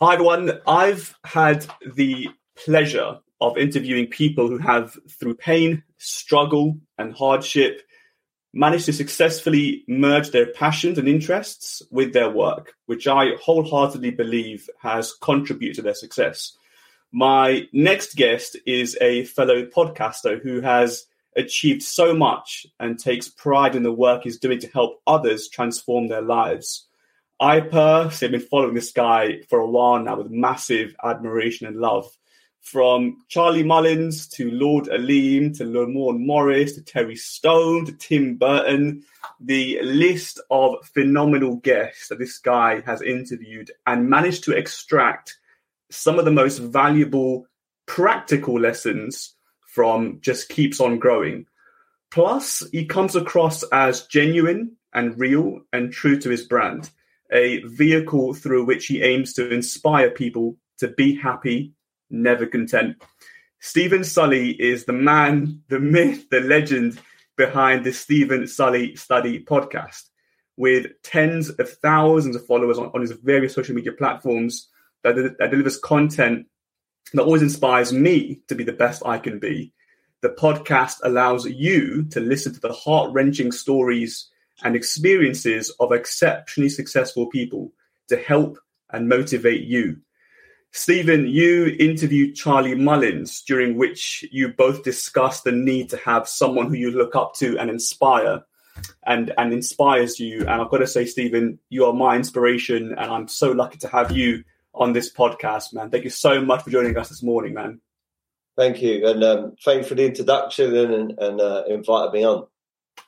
Hi, everyone. I've had the pleasure of interviewing people who have, through pain, struggle, and hardship, managed to successfully merge their passions and interests with their work, which I wholeheartedly believe has contributed to their success. My next guest is a fellow podcaster who has achieved so much and takes pride in the work he's doing to help others transform their lives. I personally have been following this guy for a while now with massive admiration and love. From Charlie Mullins to Lord Aleem to Lamorne Morris to Terry Stone to Tim Burton, the list of phenomenal guests that this guy has interviewed and managed to extract some of the most valuable practical lessons from just keeps on growing. Plus, he comes across as genuine and real and true to his brand a vehicle through which he aims to inspire people to be happy, never content. Stephen Sully is the man, the myth, the legend behind the Stephen Sully Study podcast. With tens of thousands of followers on, on his various social media platforms, that, that delivers content that always inspires me to be the best I can be. The podcast allows you to listen to the heart wrenching stories and experiences of exceptionally successful people to help and motivate you. Stephen, you interviewed Charlie Mullins, during which you both discussed the need to have someone who you look up to and inspire and, and inspires you. And I've got to say, Stephen, you are my inspiration, and I'm so lucky to have you on this podcast, man. Thank you so much for joining us this morning, man. Thank you, and um, thank you for the introduction and, and uh, inviting me on.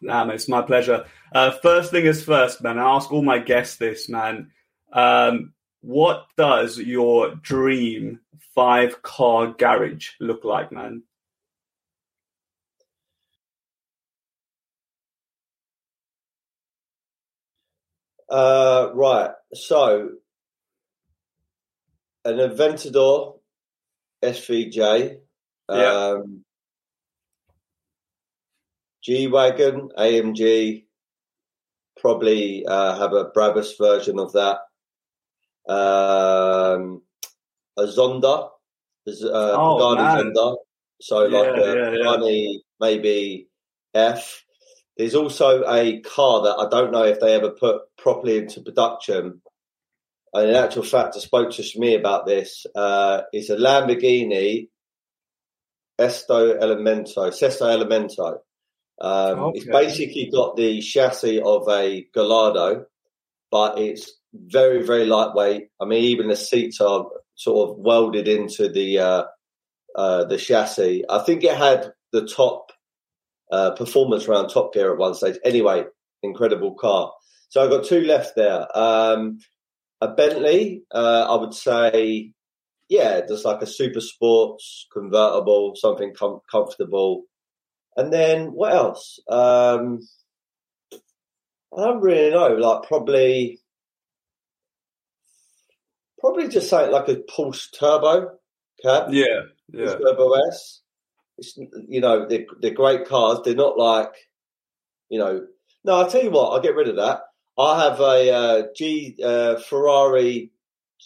It's my pleasure. Uh, first thing is first, man. I ask all my guests this, man. Um, what does your dream five car garage look like, man? Uh, right. So, an Aventador SVJ. Yeah. Um, G wagon, AMG, probably uh, have a Brabus version of that. Um, a Zonda, uh, oh, Zonda, so yeah, like a yeah, yeah. maybe F. There's also a car that I don't know if they ever put properly into production. And in actual fact, I spoke to Shmee about this. Uh, it's a Lamborghini Esto Elemento, Sesto Elemento. Um, okay. It's basically got the chassis of a Gallardo, but it's very, very lightweight. I mean, even the seats are sort of welded into the uh, uh, the chassis. I think it had the top uh, performance around Top Gear at one stage. Anyway, incredible car. So I've got two left there. Um, a Bentley, uh, I would say, yeah, just like a super sports convertible, something com- comfortable. And then what else? Um, I don't really know. Like probably, probably just say like a Porsche Turbo cab. Yeah, yeah. Turbo S. It's you know they're they're great cars. They're not like you know. No, I'll tell you what. I'll get rid of that. I have a uh, G uh, Ferrari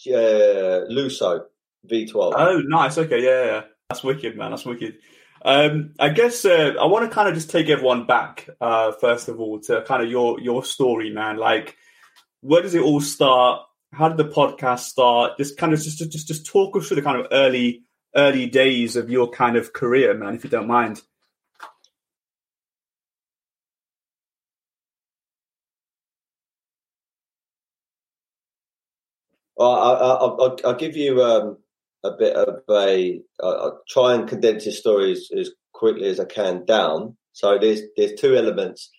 uh, Lusso V12. Oh, nice. Okay, yeah, yeah, that's wicked, man. That's wicked. Um, I guess uh, I want to kind of just take everyone back, uh, first of all, to kind of your your story, man. Like, where does it all start? How did the podcast start? Just kind of just just just talk us through the kind of early early days of your kind of career, man, if you don't mind. Well, I, will give you um, a bit of a uh, try and condense his story as, as, quickly as I can down. So there's there's two elements.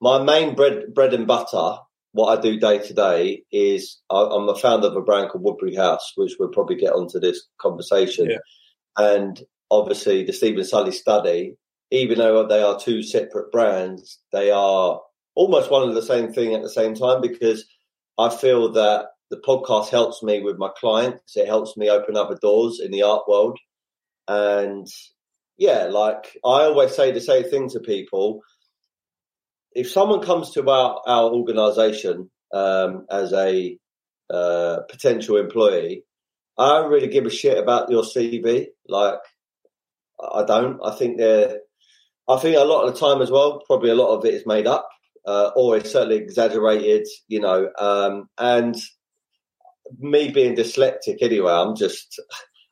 My main bread bread and butter, what I do day to day, is I, am a founder of a brand called Woodbury House, which we'll probably get onto this conversation. Yeah. And obviously, the Stephen Sully study, even though they are two separate brands, they are almost one of the same thing at the same time because I feel that the podcast helps me with my clients. It helps me open other doors in the art world. And yeah, like I always say the same thing to people. If someone comes to our, our organization um, as a uh, potential employee, I don't really give a shit about your CV. Like, I don't. I think they're. I think a lot of the time as well, probably a lot of it is made up, uh, or it's certainly exaggerated. You know, um, and me being dyslexic anyway, I'm just.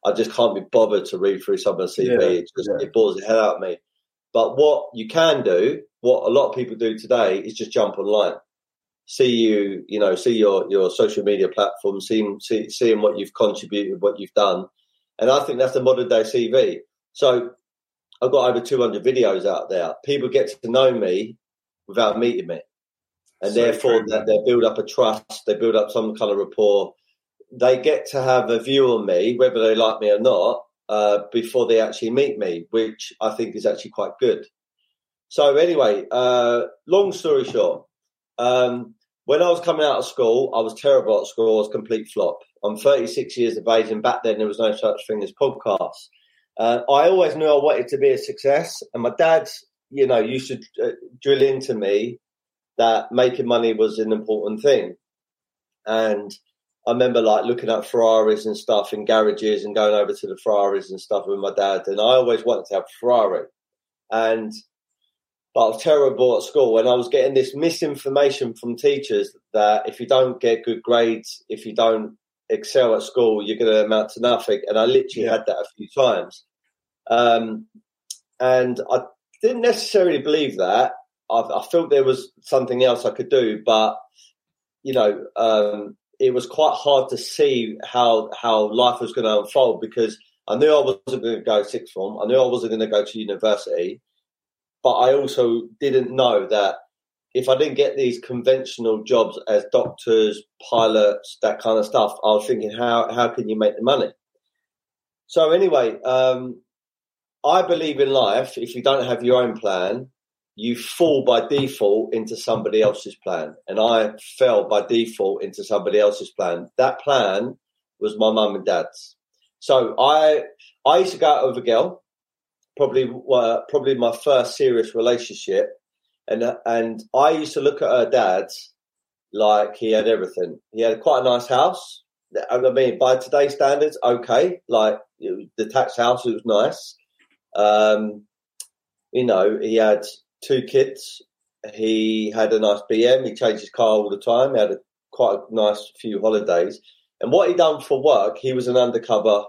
I just can't be bothered to read through someone's CV. Yeah, it just yeah. it bores the hell out of me. But what you can do, what a lot of people do today, is just jump online see you, you know, see your your social media platform, seeing see, seeing what you've contributed, what you've done, and I think that's the modern day CV. So I've got over 200 videos out there. People get to know me without meeting me, and so therefore that they build up a trust, they build up some kind of rapport. They get to have a view on me, whether they like me or not, uh, before they actually meet me, which I think is actually quite good. So anyway, uh, long story short, um, when I was coming out of school, I was terrible at school. I was complete flop. I'm 36 years of age, and back then there was no such thing as podcasts. Uh, I always knew I wanted to be a success, and my dad, you know, used to uh, drill into me that making money was an important thing. And I remember like looking at Ferraris and stuff in garages and going over to the Ferraris and stuff with my dad. And I always wanted to have a Ferrari. And but I was terrible at school and I was getting this misinformation from teachers that if you don't get good grades, if you don't excel at school, you're going to amount to nothing. And I literally yeah. had that a few times. Um, and I didn't necessarily believe that. I, I, felt there was something else I could do, but you know, um, it was quite hard to see how how life was going to unfold because I knew I wasn't going to go sixth form. I knew I wasn't going to go to university. But I also didn't know that if I didn't get these conventional jobs as doctors, pilots, that kind of stuff, I was thinking, how how can you make the money? So anyway, um, I believe in life. If you don't have your own plan, you fall by default into somebody else's plan, and I fell by default into somebody else's plan. That plan was my mum and dad's. So I I used to go out with a girl probably uh, probably my first serious relationship, and and I used to look at her dad like he had everything. He had quite a nice house. I mean, by today's standards, okay. Like the tax house, it was nice. Um, you know, he had two kids. He had a nice BM. He changed his car all the time. He had a, quite a nice few holidays. And what he done for work, he was an undercover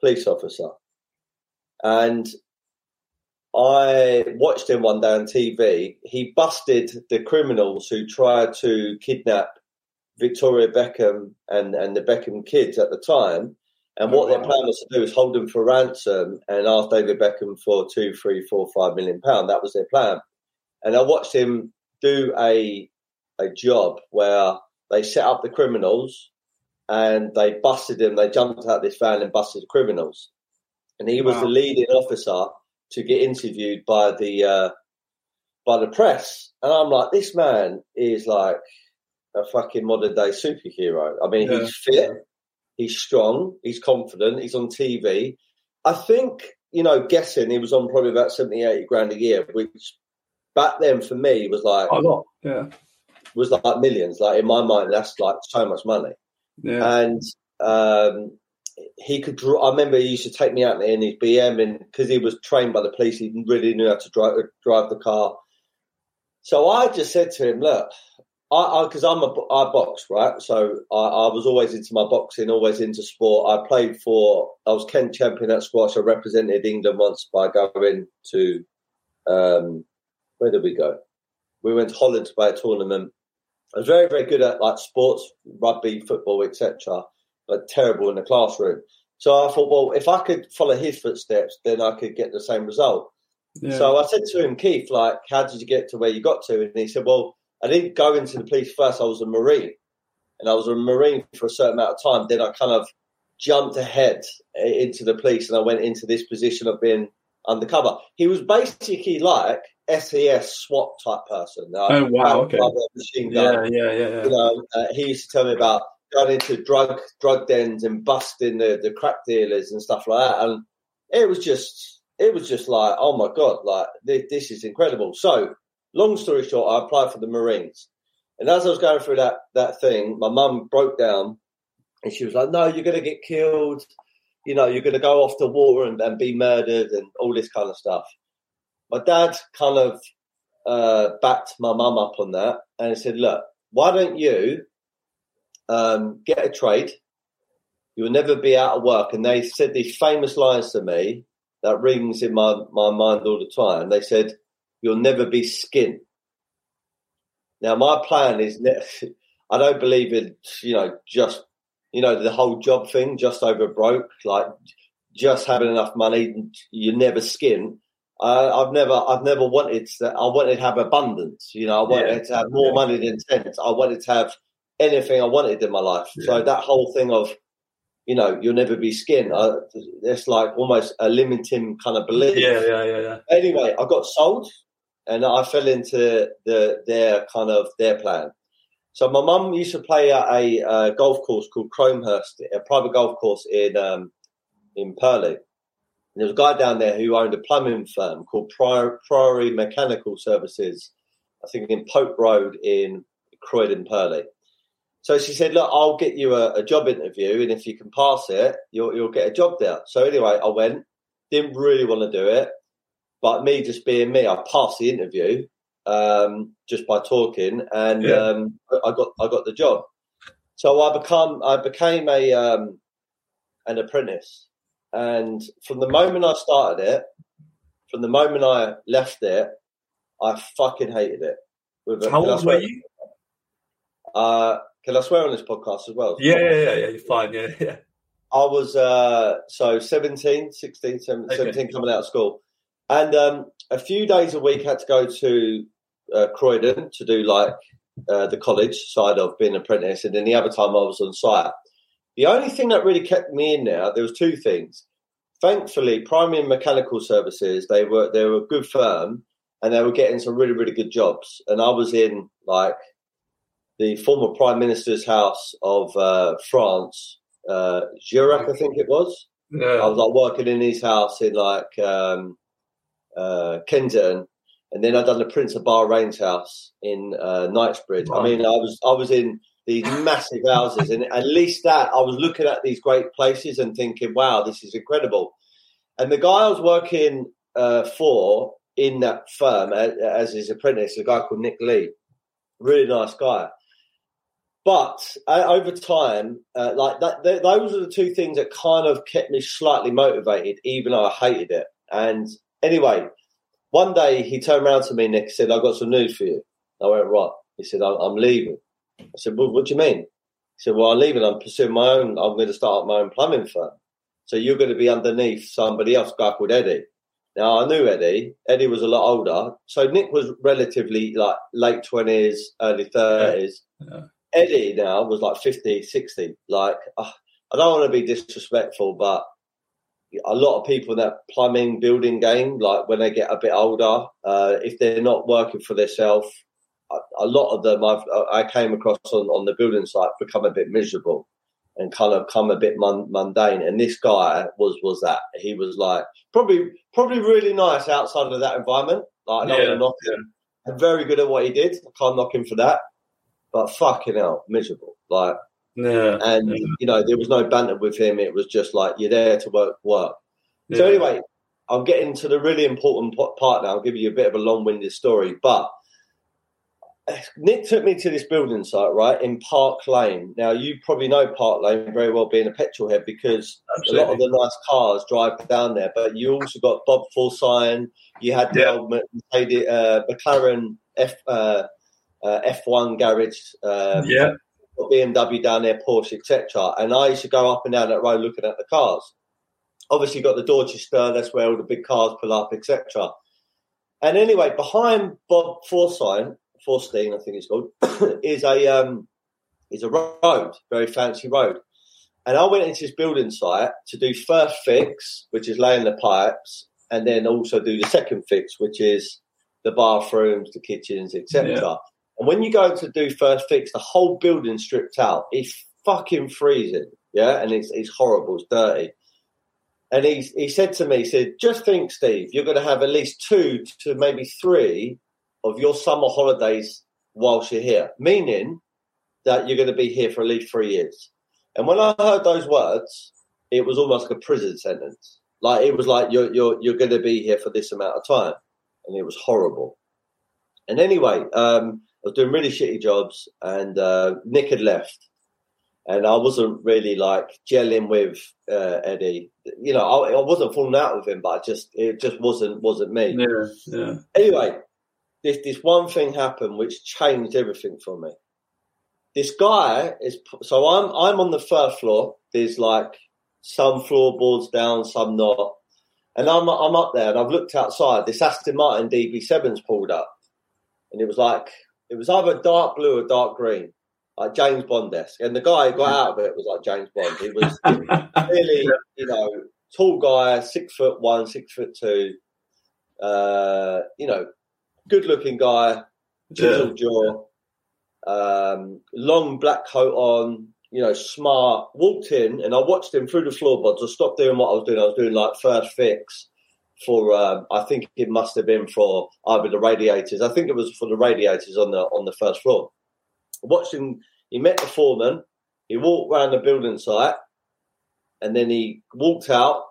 police officer. And I watched him one day on TV. He busted the criminals who tried to kidnap Victoria Beckham and, and the Beckham kids at the time. And what their plan was to do is hold them for ransom and ask David Beckham for two, three, four, five million pounds. That was their plan. And I watched him do a a job where they set up the criminals and they busted them. They jumped out this van and busted the criminals. And he was wow. the leading officer to get interviewed by the uh, by the press, and I'm like, this man is like a fucking modern day superhero. I mean, yeah. he's fit, he's strong, he's confident, he's on TV. I think you know, guessing he was on probably about 70, 80 grand a year, which back then for me was like a lot, yeah, was like millions. Like in my mind, that's like so much money. Yeah. And um, he could. I remember he used to take me out in his BM, and because he was trained by the police, he really knew how to drive drive the car. So I just said to him, "Look, I because I'm a I box right, so I, I, was always into my boxing, always into sport. I played for I was Kent champion at squash. I represented England once by going to um, where did we go? We went to Holland to play a tournament. I was very very good at like sports, rugby, football, etc but terrible in the classroom. So I thought, well, if I could follow his footsteps, then I could get the same result. Yeah. So I said to him, Keith, like, how did you get to where you got to? And he said, well, I didn't go into the police first. I was a Marine. And I was a Marine for a certain amount of time. Then I kind of jumped ahead into the police and I went into this position of being undercover. He was basically like SES SWAT type person. oh, wow. Okay. Machine gun. Yeah, yeah, yeah. yeah. You know, uh, he used to tell me about going into drug drug dens and busting the, the crack dealers and stuff like that. And it was just it was just like, oh my god, like this, this is incredible. So, long story short, I applied for the Marines, and as I was going through that that thing, my mum broke down And she was like, "No, you're going to get killed. You know, you're going to go off the war and, and be murdered and all this kind of stuff." My dad kind of uh, backed my mum up on that and said, "Look, why don't you um, get a trade? You'll never be out of work." And they said these famous lines to me that rings in my, my mind all the time. They said, "You'll never be skin." Now, my plan is, I don't believe in, you know, just, you know, the whole job thing, just over broke, like just having enough money, you never skin. Uh, I've never, I've never wanted that. I wanted to have abundance. You know, I wanted yeah. to have more yeah. money than sense. I wanted to have anything I wanted in my life. Yeah. So that whole thing of, you know, you'll never be skin. Uh, it's like almost a limiting kind of belief. Yeah, yeah, yeah, yeah. Anyway, I got sold and I fell into the their kind of their plan. So my mum used to play at a, golf course called Croham Hurst, a private golf course in um, in Purley. And there was a guy down there who owned a plumbing firm called Priory Mechanical Services, I think in Pope Road in Croydon, Purley. So she said, "Look, I'll get you a, a job interview, and if you can pass it, you'll, you'll get a job there." So anyway, I went. Didn't really want to do it. But me just being me, I passed the interview um, just by talking, and yeah. um, I got I got the job. So I become I became a um, an apprentice, and from the moment I started it, from the moment I left it, I fucking hated it. With How old were you? Uh, can I swear on this podcast as well? Yeah, yeah, yeah, yeah. You're fine. Yeah, yeah. I was uh, so 17, 16, 17, okay. 17 coming out of school. And um, a few days a week, I had to go to uh, Croydon to do like uh, the college side of being an apprentice, and then the other time I was on site. The only thing that really kept me in there, there was two things. Thankfully, Priory and Mechanical Services, they were they were a good firm, and they were getting some really really good jobs. And I was in like the former Prime Minister's house of uh, France, uh, I think it was. Yeah. I was like working in his house in like um, uh, Kensington, and then I'd done the Prince of Bahrain's house in uh, Knightsbridge. Wow. I mean, I was I was in these massive houses, and at least that I was looking at these great places and thinking, "Wow, this is incredible." And the guy I was working uh, for in that firm as, as his apprentice, a guy called Nick Lee, really nice guy. But uh, over time, uh, like that, th- those are the two things that kind of kept me slightly motivated, even though I hated it. And Anyway, one day he turned around to me, Nick, and said, I've got some news for you. I went, right. He said, I'm, I'm leaving. I said, well, what do you mean? He said, well, I'm leaving. I'm pursuing my own, I'm going to start up my own plumbing firm. So you're going to be underneath somebody else, guy called Eddie. Now I knew Eddie. Eddie was a lot older. So Nick was relatively like late 20s, early 30s. Yeah. Eddie now was like 50, 60. Like, uh, I don't want to be disrespectful, but a lot of people in that plumbing building game, like when they get a bit older, uh, if they're not working for themselves, a, a, lot of them I've, I came across on, on the building site become a bit miserable and kind of come a bit mundane. And this guy was was that he was like probably probably really nice outside of that environment. Like I don't knock him. And very good at what he did. I can't knock him for that. But fucking hell, miserable. Like yeah. And, yeah. you know, there was no banter with him. It was just like, you're there to work, work. Yeah. So, anyway, I'm getting to the really important part now. I'll give you a bit of a long winded story. But Nick took me to this building site, right, in Park Lane. Now, you probably know Park Lane very well being a petrol head because Absolutely. a lot of the nice cars drive down there. But you also got Bob Forsyth, you had the old uh, McLaren F, uh, uh, F1 garage. Um, yeah BMW down there, Porsche, etc. And I used to go up and down that road looking at the cars. Obviously, got the Dorchester. That's where all the big cars pull up, etc. And anyway, behind Bob Forsyth, Forstein, I think it's called, is a um, is a road, very fancy road. And I went into this building site to do first fix, which is laying the pipes, and then also do the second fix, which is the bathrooms, the kitchens, etc. Yeah. And when you go to do first fix, the whole building stripped out. It's fucking freezing. Yeah. And it's, it's horrible. It's dirty. And he, he said to me, he said, just think, Steve, you're going to have at least two to maybe three of your summer holidays whilst you're here, meaning that you're going to be here for at least three years. And when I heard those words, it was almost like a prison sentence. Like it was like you're you're you're going to be here for this amount of time, and it was horrible. And anyway, um, I was doing really shitty jobs, and uh, Nick had left, and I wasn't really like gelling with uh, Eddie. You know, I, I, wasn't falling out with him, but I just it just wasn't wasn't me. Yeah, yeah. Anyway, this this one thing happened which changed everything for me. This guy is so I'm I'm on the first floor. There's like some floorboards down, some not. And I'm I'm up there and I've looked outside. This Aston Martin DB7's pulled up. And it was like it was either dark blue or dark green, like James Bond esque. And the guy who got out of it was like James Bond. He was really, you know, tall guy, six foot one, six foot two, uh, you know, good looking guy, chiseled yeah. jaw, um, long black coat on, you know, smart, walked in and I watched him through the floorboards. I stopped doing what I was doing. I was doing like first fix for, um, I think it must have been for either the radiators. I think it was for the radiators on the, on the first floor. Him, he met the foreman, he walked around the building site and then he walked out.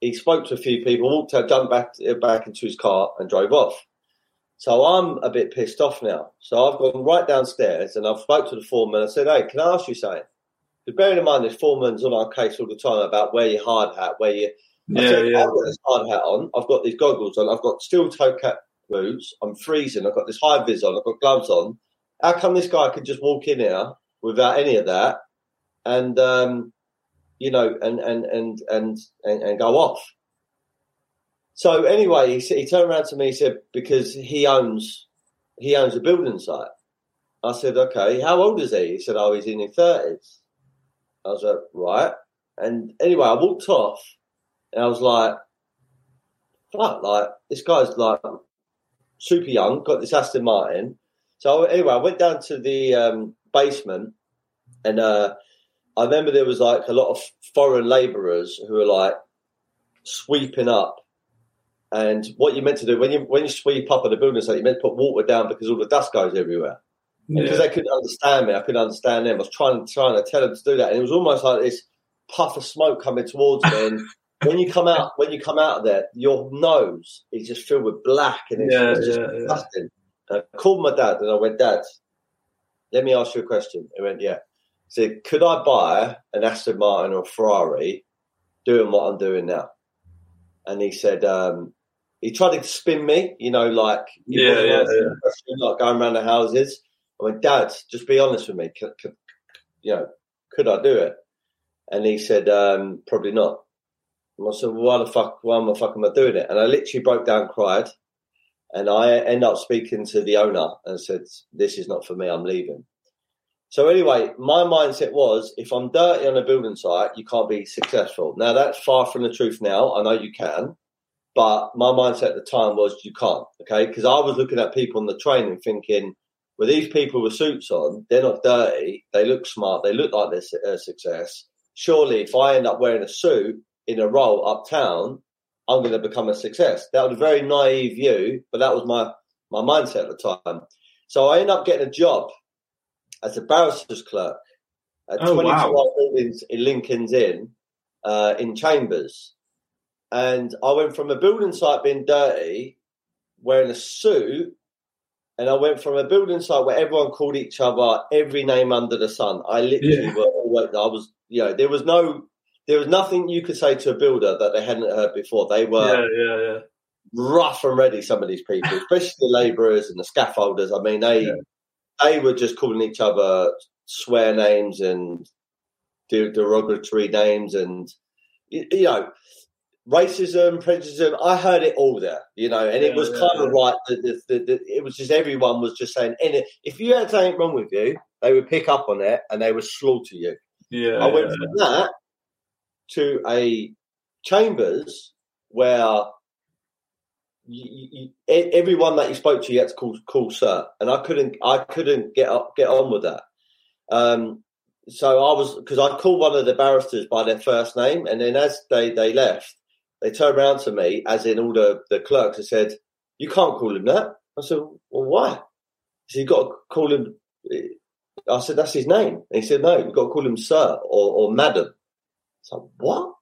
He spoke to a few people, walked out, jumped back, back into his car and drove off. So I'm a bit pissed off now. So I've gone right downstairs and I've spoke to the foreman. I said, "Hey, can I ask you something?" Bearing in mind, this foreman's on our case all the time about wear your hard hat, where you. Yeah, yeah. I've got this hard hat on. I've got these goggles on. I've got steel toe cap boots. I'm freezing. I've got this high vis on. I've got gloves on. How come this guy could just walk in here without any of that, and um, you know, and and and and and, and go off? So anyway, he, he turned around to me. He said because he owns he owns a building site. I said, okay. How old is he? He said, oh, he's in his thirties. I was like, right. And anyway, I walked off and I was like, fuck, like, this guy's like super young, got this Aston Martin. So anyway, I went down to the um, basement and uh, I remember there was like a lot of foreign labourers who were like sweeping up. And what you meant to do when you when you sweep up on a building site, you meant to put water down because all the dust goes everywhere because they couldn't understand me. I couldn't understand them. I was trying trying to tell them to do that, and it was almost like this puff of smoke coming towards me. And when you come out, when you come out of there, your nose is just filled with black, and it's, yeah, it's just yeah, disgusting. Yeah. I called my dad, and I went, "Dad, let me ask you a question." He went, "Yeah." He said, "Could I buy an Aston Martin or Ferrari, doing what I'm doing now?" And he said, um, he tried to spin me, you know, like yeah, yeah, yeah. like going around the houses. I went, Dad, just be honest with me. Could, could, you know, could I do it? And he said, um, probably not. And I said, well, why the fuck, why am I doing it? And I literally broke down, cried. And I end up speaking to the owner and said, this is not for me. I'm leaving. So anyway, my mindset was, if I'm dirty on a building site, you can't be successful. Now that's far from the truth now. I know you can. But my mindset at the time was you can't, okay? Because I was looking at people on the train and thinking, with these people with suits on, they're not dirty. They look smart. They look like they're a uh, success. Surely, if I end up wearing a suit in a role uptown, I'm going to become a success. That was a very naive view, but that was my my mindset at the time. So I ended up getting a job as a barrister's clerk at oh, 22 wow. buildings in Lincoln's Inn uh, in Chambers. And I went from a building site being dirty, wearing a suit, and I went from a building site where everyone called each other every name under the sun. I literally yeah. were always, I was, you know, there was no, there was nothing you could say to a builder that they hadn't heard before. They were yeah, yeah, yeah. rough and ready. Some of these people, especially the labourers and the scaffolders. I mean, they they were just calling each other swear names and derogatory names, and you, you know, racism, prejudice. I heard it all there, you know, and it was kind of like the, the, the, the, it was just everyone was just saying, and if you had something wrong with you, they would pick up on it and they would slaughter you. Yeah, I went from that to a chambers where you, you, everyone that you spoke to, you had to call, call sir, and I couldn't, I couldn't get up, get on with that. Um, so I was because I called one of the barristers by their first name, and then as they they left, they turned around to me, as in all the, the clerks, and said, "You can't call him that." I said, "Well, why?" He said, "You got to call him." I said, that's his name. And he said, no, you've got to call him sir or, or madam. So what?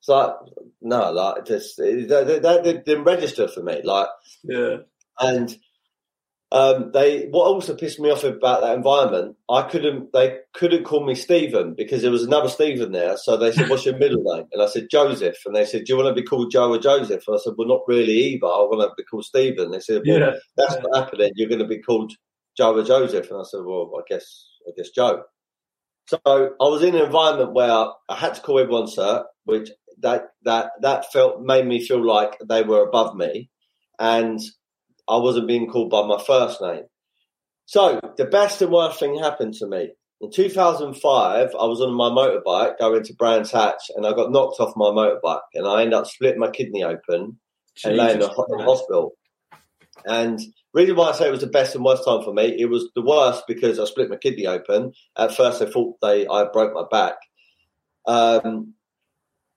It's like, no, like just they, they, they didn't register for me. Like, yeah. And um, they what also pissed me off about that environment, I couldn't they couldn't call me Stephen because there was another Stephen there. So they said, "What's your middle name?" And I said Joseph, and they said, "Do you want to be called Joe or Joseph?" And I said, "Well, not really either. I want to be called Stephen." They said, "Well, yeah. that's yeah. what happened. You're going to be called Joe or Joseph." And I said, "Well, I guess I guess Joe." So I was in an environment where I had to call everyone sir, which that that that felt made me feel like they were above me, and I wasn't being called by my first name. So the best and worst thing happened to me. In 2005, I was on my motorbike going to Brands Hatch and I got knocked off my motorbike and I ended up splitting my kidney open Jesus and laying in the hospital. And reason why I say it was the best and worst time for me, it was the worst because I split my kidney open. At first, I thought they I broke my back. Um,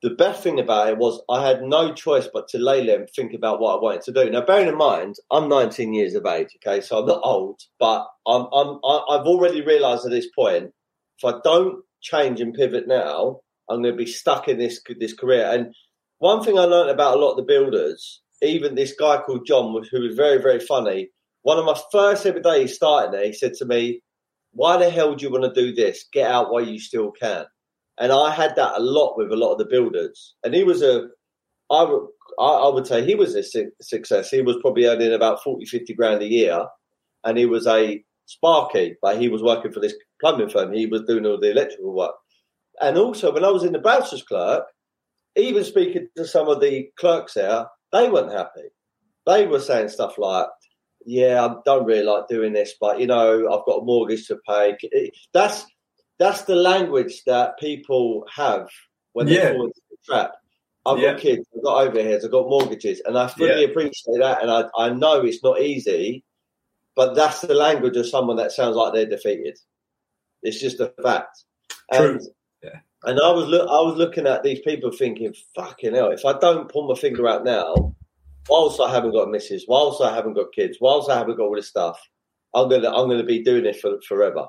the best thing about it was I had no choice but to lay there and think about what I wanted to do. Now, bearing in mind, I'm 19 years of age, okay, so I'm not old, but I'm, I'm I've already realised at this point, if I don't change and pivot now, I'm going to be stuck in this this career. And one thing I learned about a lot of the builders, even this guy called John, who was very very funny. One of my first ever days starting there, he said to me, "Why the hell do you want to do this? Get out while you still can." And I had that a lot with a lot of the builders. And he was a, I would, I would say he was a success. He was probably earning about 40, 50 grand a year. And he was a sparky, but he was working for this plumbing firm. He was doing all the electrical work. And also, when I was in the barrister's clerk, even speaking to some of the clerks there, they weren't happy. They were saying stuff like, yeah, I don't really like doing this, but you know, I've got a mortgage to pay. Eh, that's that's the language that people have when they yeah. fall into the trap. I've yeah. got kids, I've got overheads, I've got mortgages, and I fully yeah. appreciate that. And I, I know it's not easy, but that's the language of someone that sounds like they're defeated. It's just a fact. True. And. And I was look, I was looking at these people thinking, "Fucking hell! If I don't pull my finger out now, whilst I haven't got misses, whilst I haven't got kids, whilst I haven't got all this stuff, I'm gonna I'm gonna be doing this for forever."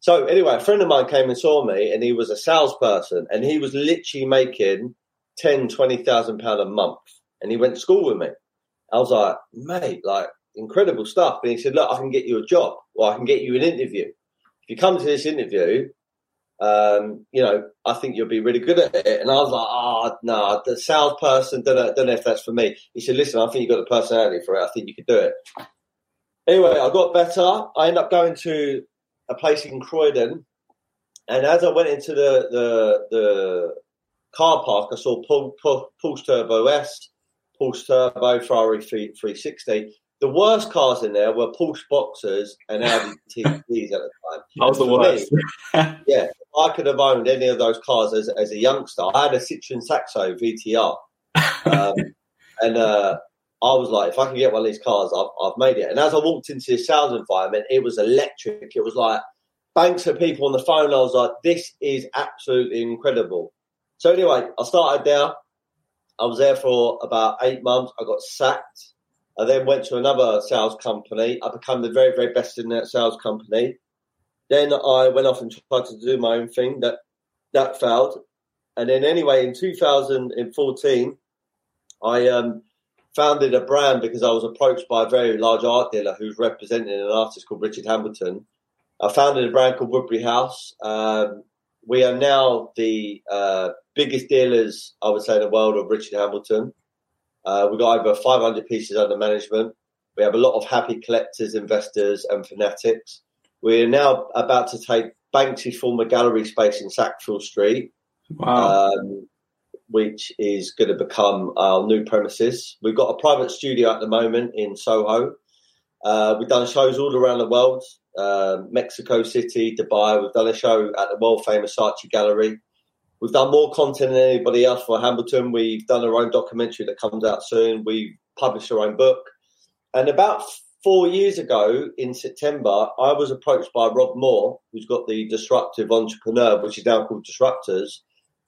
So anyway, a friend of mine came and saw me, and he was a salesperson, and he was literally making ten, twenty thousand pound a month, and he went to school with me. I was like, mate, like incredible stuff. And he said, look, I can get you a job, or I can get you an interview. If you come to this interview, um, you know, I think you'll be really good at it. And I was like, oh, no, the salesperson, don't know, don't know if that's for me. He said, listen, I think you've got the personality for it. I think you could do it. Anyway, I got better. I ended up going to a place in Croydon, and as I went into the the, the car park, I saw Porsche Turbo S, Porsche Turbo, Ferrari 360. The worst cars in there were Porsche Boxsters and Audi TTs at the time. That was the worst. Me, yeah, I could have owned any of those cars as, as a youngster. I had a Citroen Saxo VTR. Um, and uh, I was like, if I can get one of these cars, I've, I've made it. And as I walked into the sales environment, it was electric. It was like banks of people on the phone. I was like, this is absolutely incredible. So anyway, I started there. I was there for about eight months. I got sacked. I then went to another sales company. I became the very, very best in that sales company. Then I went off and tried to do my own thing. That that failed. And then anyway, in 2014, I um, founded a brand because I was approached by a very large art dealer who's representing an artist called Richard Hambleton. I founded a brand called Woodbury House. Um, we are now the uh, biggest dealers, I would say, in the world of Richard Hambleton. Uh, we've got over 500 pieces under management. We have a lot of happy collectors, investors, and fanatics. We are now about to take Banksy's former gallery space in Sackville Street. Wow. Um, which is going to become our new premises. We've got a private studio at the moment in Soho. Uh, we've done shows all around the world uh, Mexico City, Dubai. We've done a show at the world famous Saatchi Gallery. We've done more content than anybody else for Hambleton. We've done our own documentary that comes out soon. We've published our own book. And about four years ago in September, I was approached by Rob Moore, who's got the Disruptive Entrepreneur, which is now called Disruptors.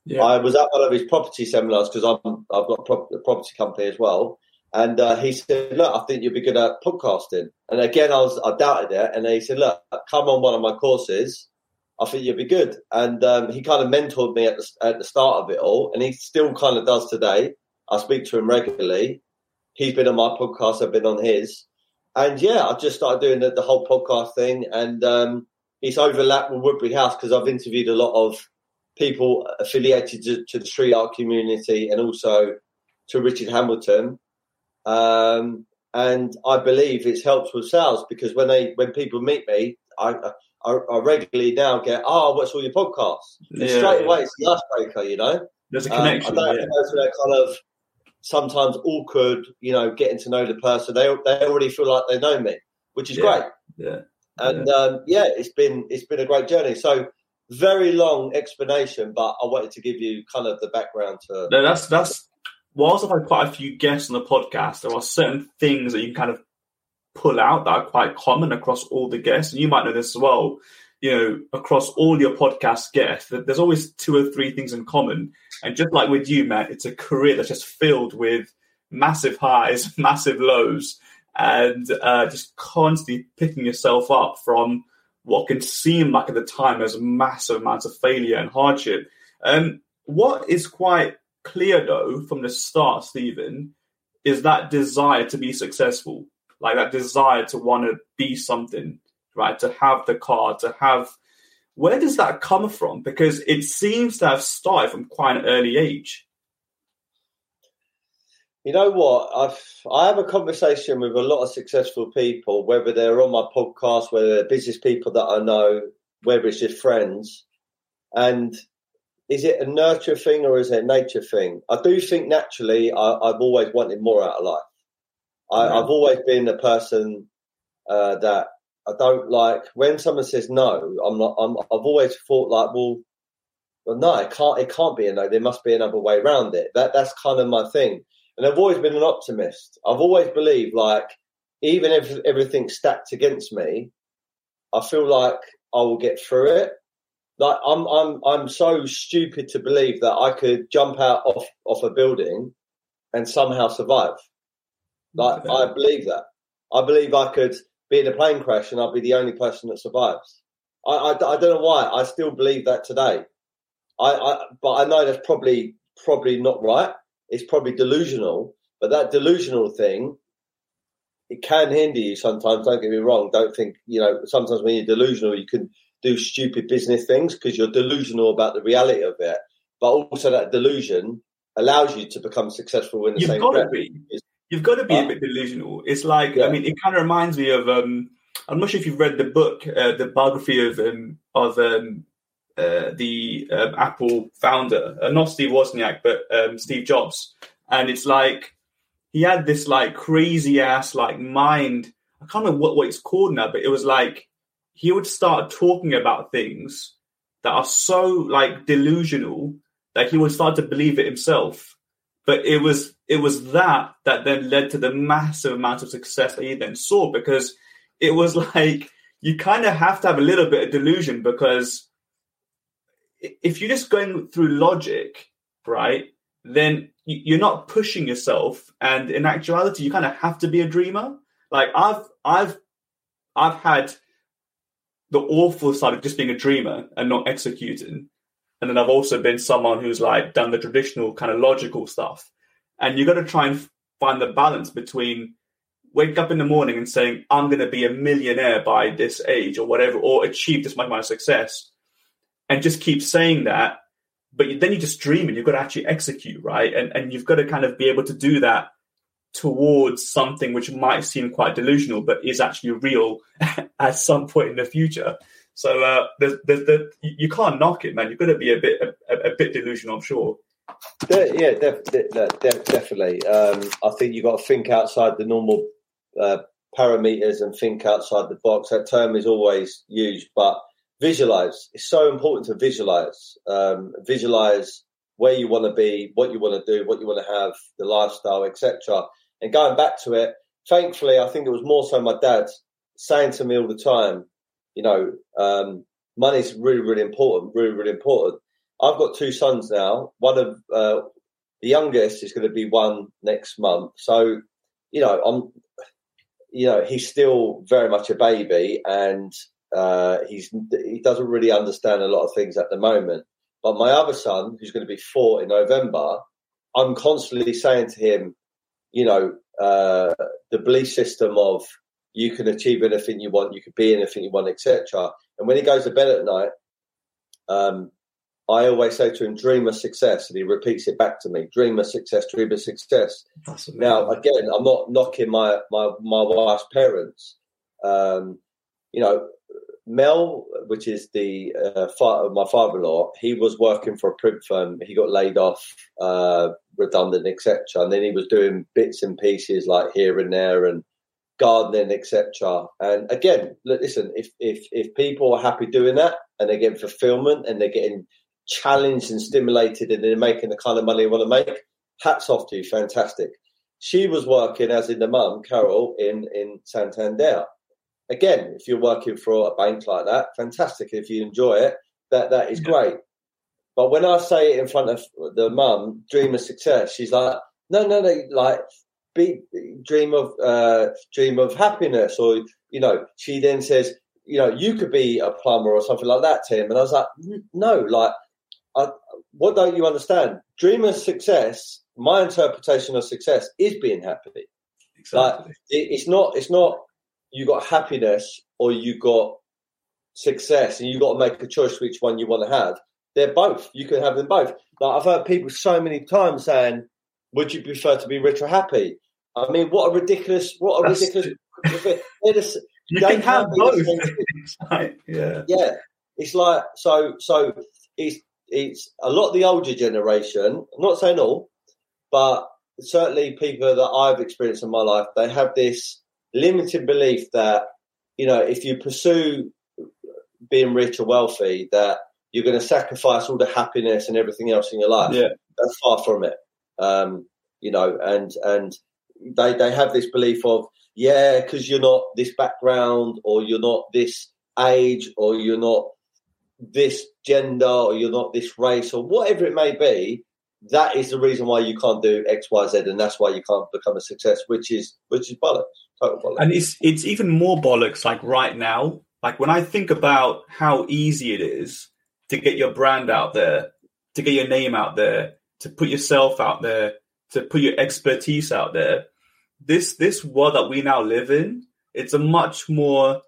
Yeah. I was at one of his property seminars because I'm I've got a property company as well, And uh, he said, "Look, I think you'll be good at podcasting." And again, I was I doubted it, and he said, "Look, come on one of my courses. I think you'll be good." And um, he kind of mentored me at the at the start of it all, and he still kind of does today. I speak to him regularly. He's been on my podcast. I've been on his, and yeah, I just started doing the, the whole podcast thing, and um, it's overlapped with Woodbury House because I've interviewed a lot of people affiliated to, to, the street art community and also to Richard Hambleton. Um, and I believe it's helped with sales because when they when people meet me, I I, I regularly now get, oh, what's all your podcasts? Yeah, straight away, it's the icebreaker, you know. There's a connection. Um, I don't yeah. go through that kind of sometimes awkward, you know, getting to know the person. They they already feel like they know me, which is yeah. great. Yeah. And yeah. Um, yeah, it's been it's been a great journey. So very long explanation, but I wanted to give you kind of the background to. No, that's that's. Whilst I've had quite a few guests on the podcast, there are certain things that you can kind of pull out that are quite common across all the guests, and you might know this as well. You know, across all your podcast guests, there's always two or three things in common. And just like with you, Matt, it's a career that's just filled with massive highs, massive lows, and uh, just constantly picking yourself up from what can seem like at the time as massive amounts of failure and hardship. Um, what is quite clear though from the start, Stephen, is that desire to be successful, like that desire to want to be something, right? To have the car, to have. Where does that come from? Because it seems to have started from quite an early age. You know what? I've I have a conversation with a lot of successful people, whether they're on my podcast, whether they're business people that I know, whether it's just friends. And is it a nurture thing or is it a nature thing? I do think naturally I, have always wanted more out of life. I, have always been a person uh, that I don't like when someone says no. I'm not. I'm, I've always thought like, well, well, no, it can't. It can't be a no. There must be another way around it. That that's kind of my thing. And I've always been an optimist. I've always believed like even if everything's stacked against me, I feel like I will get through it. Like I'm I'm I'm so stupid to believe that I could jump out off off a building and somehow survive. Like I believe that. I believe I could be in a plane crash and I'll be the only person that survives. I, I, I don't know why. I still believe that today. I, I but I know that's probably probably not right it's probably delusional. But that delusional thing, it can hinder you sometimes. Don't get me wrong. Don't think you know. Sometimes when you're delusional, you can do stupid business things because you're delusional about the reality of it. But also that delusion allows you to become successful in the You've same got to be. You've got to be a bit delusional. It's like yeah. I mean, it kind of reminds me of. Um, I'm not sure if you've read the book, uh, the biography of um, of um, uh, the um, Apple founder, uh, not Steve Wozniak, but um, Steve Jobs, and it's like he had this like crazy ass like mind. I can't remember what, what it's called now, but it was like he would start talking about things that are so like delusional that he would start to believe it himself. But it was it was that that then led to the massive amount of success that he then saw because it was like you kind of have to have a little bit of delusion because if you're just going through logic, right, then you're not pushing yourself. And in actuality, you kind of have to be a dreamer. Like I've, I've, I've had the awful side of just being a dreamer and not executing. And then I've also been someone who's like done the traditional kind of logical stuff. And you've got to try and find the balance between wake up in the morning and saying, I'm going to be a millionaire by this age or whatever, or achieve this much amount of success and just keep saying that. But then you just dream and you've got to actually execute, right? And and you've got to kind of be able to do that towards something which might seem quite delusional, but is actually real at some point in the future. So uh, there's, there's, there's, you can't knock it, man. You've got to be a bit a, a bit delusional, I'm sure. Yeah, def- def- definitely. Um, I think you've got to think outside the normal uh, parameters and think outside the box. That term is always used, but visualize. It's so important to visualize. Um, visualize where you want to be, what you want to do, what you want to have, the lifestyle, etc. And going back to it, thankfully, I think it was more so my dad saying to me all the time, you know, um, money's really, really important, really, really important. I've got two sons now. One of uh, the youngest is going to be one next month. So you know, I'm, you know, he's still very much a baby, and uh, he's he doesn't really understand a lot of things at the moment. But my other son, who's going to be four in November, I'm constantly saying to him, you know, uh, the belief system of you can achieve anything you want, you can be anything you want, etc. And when he goes to bed at night, um, I always say to him, dream of success. And he repeats it back to me, dream of success, dream of success. Now, again, I'm not knocking my, my, my wife's parents. Um, you know, Mel, which is the uh, father, my father-in-law, he was working for a print firm. He got laid off, uh, redundant, etc. And then he was doing bits and pieces like here and there and gardening, etc. And again, listen, if if if people are happy doing that and they're getting fulfillment and they're getting challenged and stimulated and they're making the kind of money they want to make, hats off to you, fantastic. She was working as in the mum, Carol, in in Santander. Again, if you're working for a bank like that, fantastic. If you enjoy it, that that is great. But when I say it in front of the mum, dream of success, she's like, no, no, no, like be dream of uh, dream of happiness, or you know, she then says, you know, you could be a plumber or something like that, Tim. And I was like, no, like, I, what don't you understand? Dream of success. My interpretation of success is being happy. Exactly. Like, it, it's not. It's not. You got happiness or you got success, and you got to make a choice which one you want to have. They're both. You can have them both. Like I've heard people so many times saying, "Would you prefer to be rich or happy?" I mean, what a ridiculous, what a That's ridiculous. you can have both. yeah, yeah. It's like so. So it's it's a lot of the older generation. I'm not saying all, but certainly people that I've experienced in my life, they have this limited belief that you know if you pursue being rich or wealthy, that you're going to sacrifice all the happiness and everything else in your life. Yeah, that's far from it. Um, you know, and and they they have this belief of yeah, because you're not this background or you're not this age or you're not this gender or you're not this race or whatever it may be. That is the reason why you can't do X, Y, Z, and that's why you can't become a success, which is which is bollocks, total bollocks. And it's it's even more bollocks. Like right now, like when I think about how easy it is to get your brand out there, to get your name out there, to put yourself out there, to put your expertise out there. This this world that we now live in, it's a much more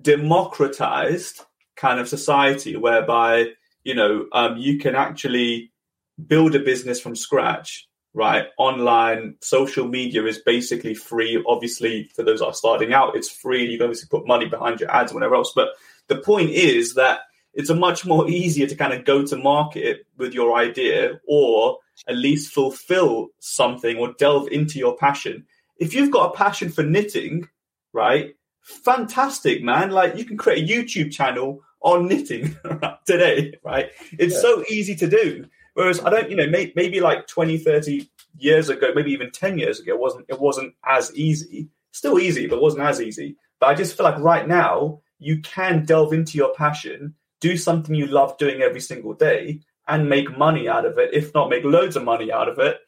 democratized kind of society whereby you know um, you can actually build a business from scratch right? Online social media is basically free. Obviously for those that are starting out it's free. You can obviously put money behind your ads and whatever else. But the point is that it's a much more easier to kind of go to market with your idea or at least fulfill something or delve into your passion. If you've got a passion for knitting, right? Fantastic, man. Like you can create a YouTube channel on knitting today, right? It's yeah. so easy to do. Whereas I don't, you know, may, maybe like 20, 30 years ago, maybe even 10 years ago, it wasn't it wasn't as easy. Still easy, but it wasn't as easy. But I just feel like right now you can delve into your passion, do something you love doing every single day, and make money out of it, if not make loads of money out of it,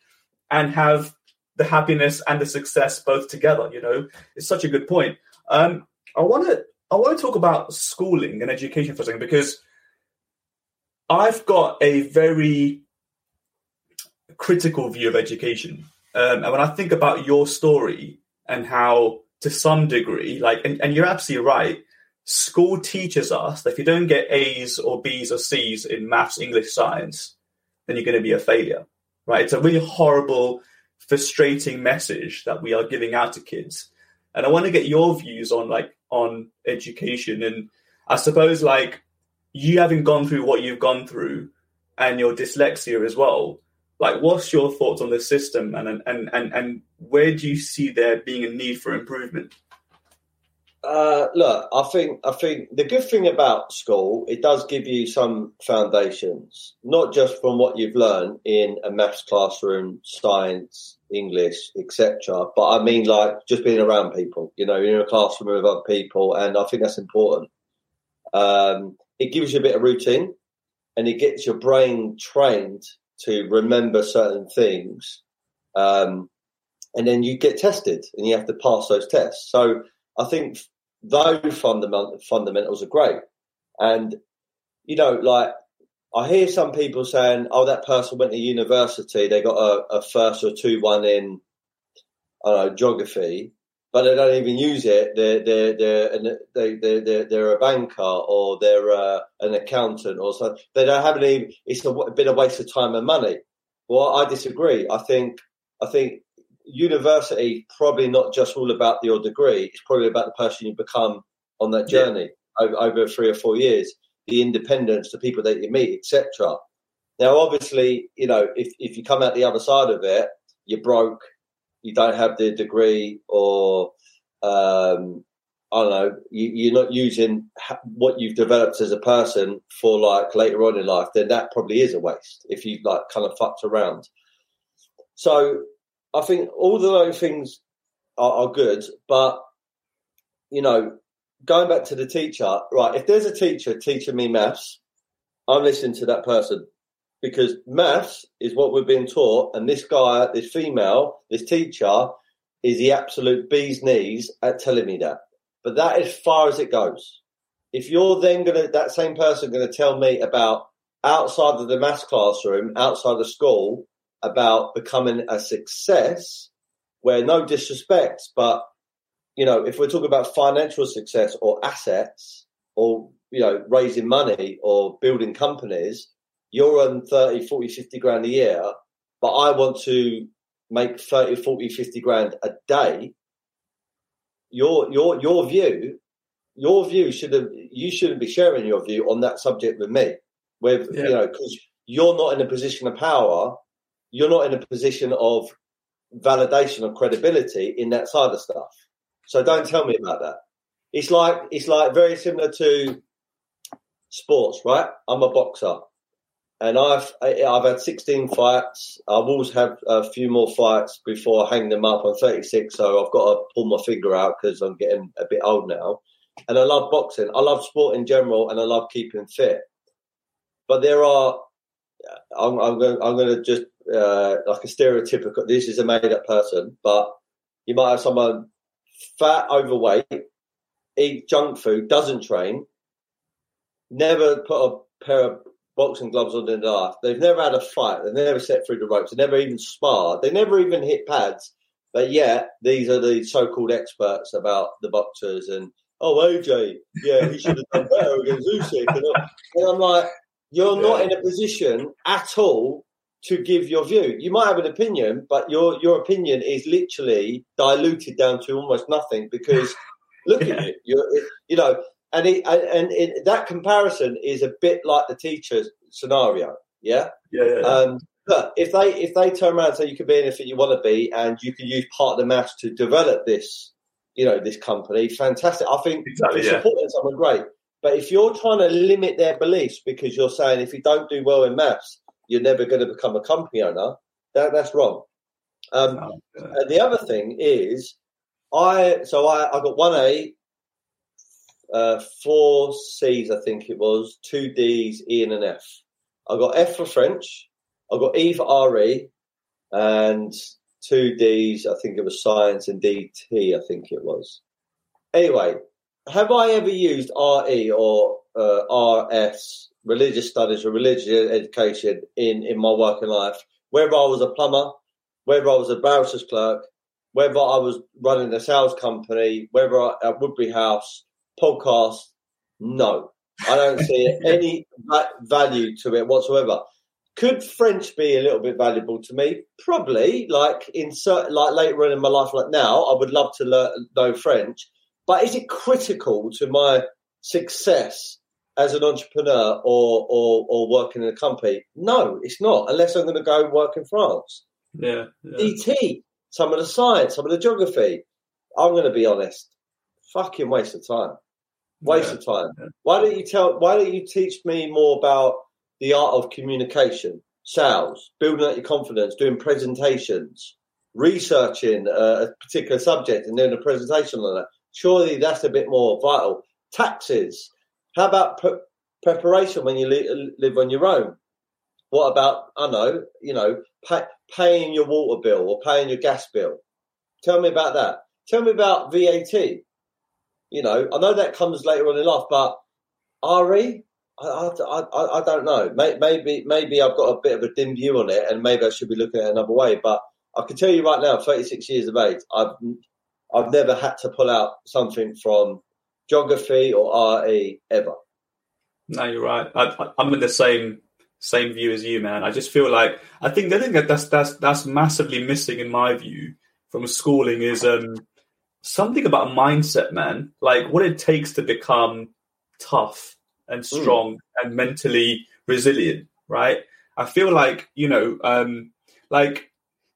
and have the happiness and the success both together. You know, it's such a good point. Um, I want to I want to talk about schooling and education for a second because I've got a very critical view of education, um, and when I think about your story and how, to some degree, like, and, and you're absolutely right school teaches us that if you don't get A's or B's or C's in maths, English, science, then you're going to be a failure, right? It's a really horrible, frustrating message that we are giving out to kids. And I want to get your views on like on education and I suppose like you having gone through what you've gone through and your dyslexia as well. Like, what's your thoughts on the system and and and and where do you see there being a need for improvement? Uh, look, I think I think the good thing about school it does give you some foundations, not just from what you've learned in a maths classroom, science, English, etc. But I mean, like just being around people. You know, in a classroom with other people, and I think that's important. Um, it gives you a bit of routine, and it gets your brain trained to remember certain things. Um, and then you get tested and you have to pass those tests. So I think those fundament, fundamentals are great. And, you know, like I hear some people saying, oh, that person went to university, they got a, a first or two one in, know, geography, but they don't even use it. They're, they're, they're, they, they're, they're a banker or they're uh, an accountant or something. They don't have any, it's a, a bit of waste of time and money. Well, I disagree. I think, I think university probably not just all about your degree. It's probably about the person you become on that journey yeah. over, over, three or four years, the independence, the people that you meet, etc. Now, obviously, you know, if if you come out the other side of it, you're broke, you don't have the degree, or um, I don't know, you, are not using what you've developed as a person for like later on in life, then that probably is a waste if you've like kind of fucked around. So I think all of those things are, are good, but you know, going back to the teacher, right? If there's a teacher teaching me maths, I'm listening to that person because maths is what we're being taught, and this guy, this female, this teacher is the absolute bee's knees at telling me that. But that is far as it goes. If you're then gonna that same person gonna tell me about outside of the maths classroom, outside of school, about becoming a success where no disrespect, but you know, if we're talking about financial success or assets or, you know, raising money or building companies, you're on 30, 40, 50 grand a year, but I want to make 30, 40, 50 grand a day. Your, your, your view, your view should have, you shouldn't be sharing your view on that subject with me. With, yeah. you know, because you're not in a position of power you're not in a position of validation or credibility in that side of stuff. So don't tell me about that. It's like it's like very similar to sports, right? I'm a boxer, and I've I've had 16 fights. I've always had a few more fights before I hang them up. I'm 36, so I've got to pull my finger out because I'm getting a bit old now. And I love boxing. I love sport in general, and I love keeping fit. But there are I'm, I'm going. I'm going to just uh, like a stereotypical. This is a made-up person, but you might have someone fat, overweight, eat junk food, doesn't train, never put a pair of boxing gloves on in their life. They've never had a fight. They've never set through the ropes. They never even sparred. They never even hit pads. But yet, these are the so-called experts about the boxers and oh AJ, yeah, he should have done better against Usyk. And, and I'm like, you're yeah. not in a position at all to give your view. You might have an opinion, but your your opinion is literally diluted down to almost nothing because look yeah. at you. You're, you know, and it, and it, that comparison is a bit like the teacher's scenario. Yeah. Yeah. yeah, Um, but if they if they turn around and say you can be anything you want to be, and you can use part of the maths to develop this, you know, this company, fantastic. I think exactly, supporting someone great. But if you're trying to limit their beliefs because you're saying if you don't do well in maths, you're never going to become a company owner, that, that's wrong. Um, oh, and the other thing is, I so I, I got one A, uh, four C's, I think it was, two D's, E, and an F. I got F for French. I got E for RE, and two D's. I think it was science and DT. I think it was. Anyway, have I ever used RE or uh, RS, religious studies or religious education, in, in my working life? Whether I was a plumber, whether I was a barrister's clerk, whether I was running a sales company, whether I, at Woodbury House, podcast, no. I don't see any value to it whatsoever. Could French be a little bit valuable to me? Probably. Like in certain, like later on in my life, like now, I would love to learn know French. But is it critical to my success as an entrepreneur or, or, or working in a company? No, it's not, unless I'm going to go work in France. Yeah, yeah. DT, some of the science, some of the geography. I'm going to be honest, fucking waste of time. Waste yeah, of time. Yeah. Why don't you tell? Why don't you teach me more about the art of communication, sales, building up your confidence, doing presentations, researching a particular subject, and doing a presentation on that? Surely that's a bit more vital. Taxes. How about pre- preparation when you li- live on your own? What about I know you know pay, paying your water bill or paying your gas bill? Tell me about that. Tell me about VAT. You know, I know that comes later on in life, but RE, I, I, I, I don't know. Maybe maybe I've got a bit of a dim view on it, and maybe I should be looking at it another way. But I can tell you right now, 36 years of age, I've I've never had to pull out something from geography or RE ever. No, you're right. I, am in the same same view as you, man. I just feel like I think the thing that that's that's that's massively missing in my view from schooling is um something about mindset, man. Like what it takes to become tough and hmm. strong mm. and mentally resilient, right? I feel like you know, um, like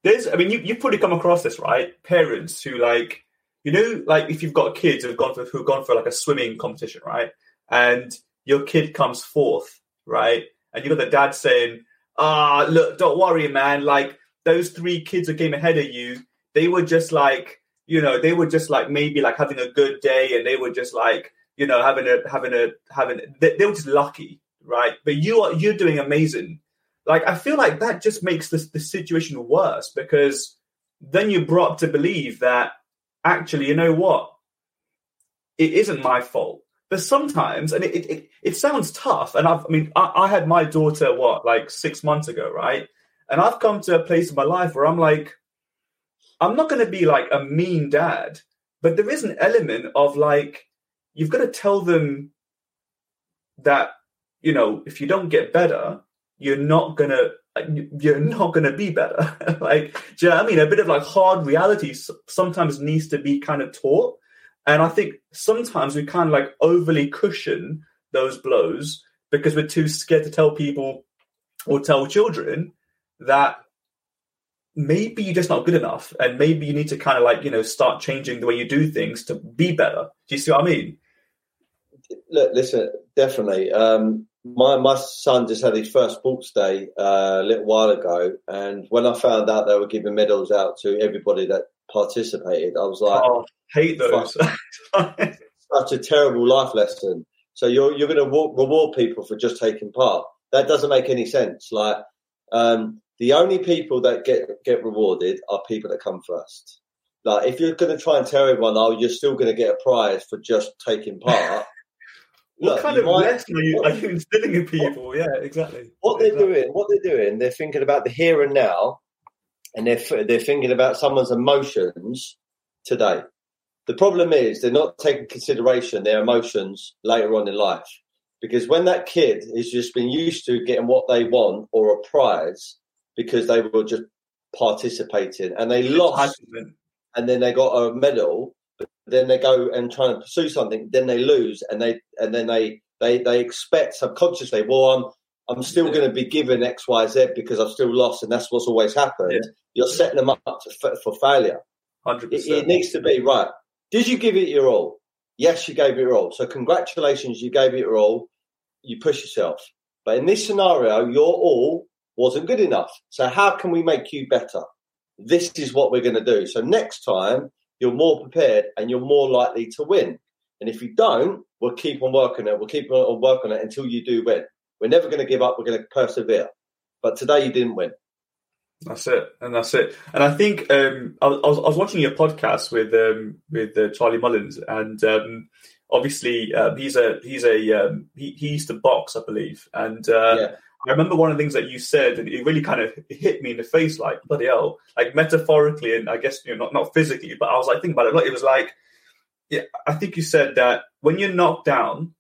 there's. I mean, you you probably come across this, right? Parents who like you know, like if you've got kids who've gone for who've gone for like a swimming competition, right? And your kid comes fourth, right? And you got the dad saying, "Ah, look, don't worry, man. Like those three kids who came ahead of you, they were just like, you know, they were just like maybe like having a good day, and they were just like, you know, having a having a having they, they were just lucky, right? But you are you're doing amazing. Like I feel like that just makes this the situation worse because then you're brought to believe that actually, you know what? It isn't my fault. But sometimes, and it, it, it sounds tough. And I've, I mean, I, I had my daughter, what, like six months ago, right? And I've come to a place in my life where I'm like, I'm not going to be like a mean dad, but there is an element of like, you've got to tell them that, you know, if you don't get better, you're not to you're not to be better. like, do you know what I mean? A bit of like hard reality sometimes needs to be kind of taught. And I think sometimes we kind of like overly cushion those blows because we're too scared to tell people or tell children that maybe you're just not good enough and maybe you need to kind of like, you know, start changing the way you do things to be better. Do you see what I mean? Look, listen, definitely. Um, my my son just had his first sports day uh, a little while ago, and when I found out they were giving medals out to everybody that participated, I was like, oh, hate those. such a terrible life lesson. So you're you're going to reward people for just taking part. That doesn't make any sense. Like um, the only people that get get rewarded are people that come first. Like if you're going to try and tell everyone, oh, you're still going to get a prize for just taking part. What Look, kind of lesson are you, are you instilling in people? What, yeah, exactly. What they're exactly. doing, what they're doing, they're thinking about the here and now, and they're they're thinking about someone's emotions today. The problem is they're not taking consideration their emotions later on in life, because when that kid has just been used to getting what they want or a prize because they were just participating and they lost, and then they got a medal then they go and try and pursue something, then they lose, and they and then they they they expect subconsciously, well, I'm I'm still yeah. going to be given X, Y, Z because I've still lost, and that's what's always happened. Yeah. You're setting them up to, for failure. Hundred it, it needs to be right. Did you give it your all? Yes, you gave it your all. So congratulations, you gave it your all. You push yourself. But in this scenario, your all wasn't good enough. So how can we make you better? This is what we're going to do. So next time, you're more prepared and you're more likely to win. And if you don't, we'll keep on working it. We'll keep on working it until you do win. We're never going to give up. We're going to persevere. But today you didn't win. That's it, and that's it. And I think um, I, was, I, was, watching your podcast with um, with uh, Charlie Mullins, and um, obviously uh, he's a he's a um, he, he used to box, I believe, and uh, yeah. I remember one of the things that you said, and it really kind of hit me in the face, like bloody hell, like metaphorically, and I guess you know not not physically, but I was like thinking about it. Like it was like, yeah, I think you said that when you're knocked down,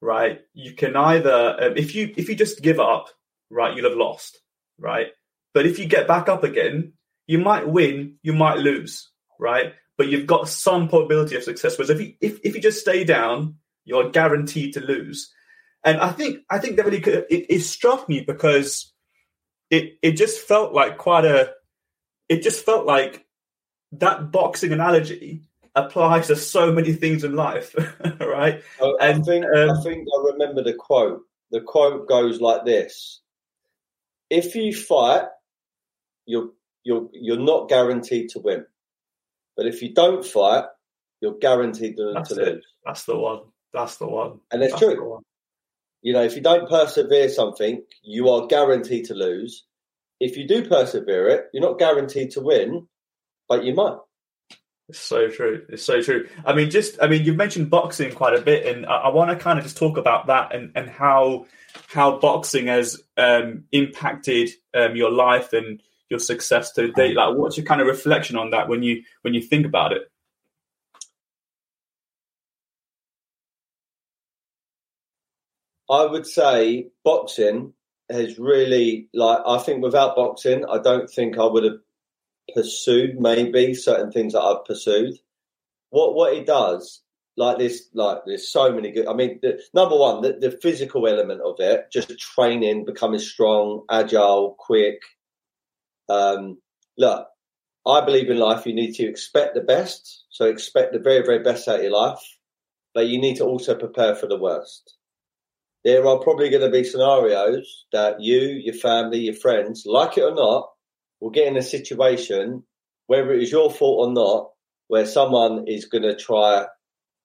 right, you can either um, if you if you just give up, right, you'll have lost, right, but if you get back up again, you might win, you might lose, right, but you've got some probability of success. Whereas if you if, if you just stay down, you're guaranteed to lose. And I think I think that really could, it, it struck me because it it just felt like quite a it just felt like that boxing analogy applies to so many things in life, right? Oh, and, I think um, I think I remember the quote. The quote goes like this: "If you fight, you're you're you're not guaranteed to win, but if you don't fight, you're guaranteed to, to lose." That's the one. That's the one. And it's true. You know, if you don't persevere something, you are guaranteed to lose. If you do persevere it, you're not guaranteed to win, but you might. It's so true. It's so true. I mean, just I mean, you've mentioned boxing quite a bit, and I, I want to kind of just talk about that and and how how boxing has um, impacted um, your life and your success to date. Like, what's your kind of reflection on that when you when you think about it? I would say boxing has really like I think without boxing, I don't think I would have pursued maybe certain things that I've pursued. What what it does, like this, like there's so many good. I mean, the, number one, the, the physical element of it, just training, becoming strong, agile, quick. Um, look, I believe in life. You need to expect the best, so expect the very very best out of your life, but you need to also prepare for the worst there are probably going to be scenarios that you, your family, your friends, like it or not, will get in a situation, whether it is your fault or not, where someone is going to try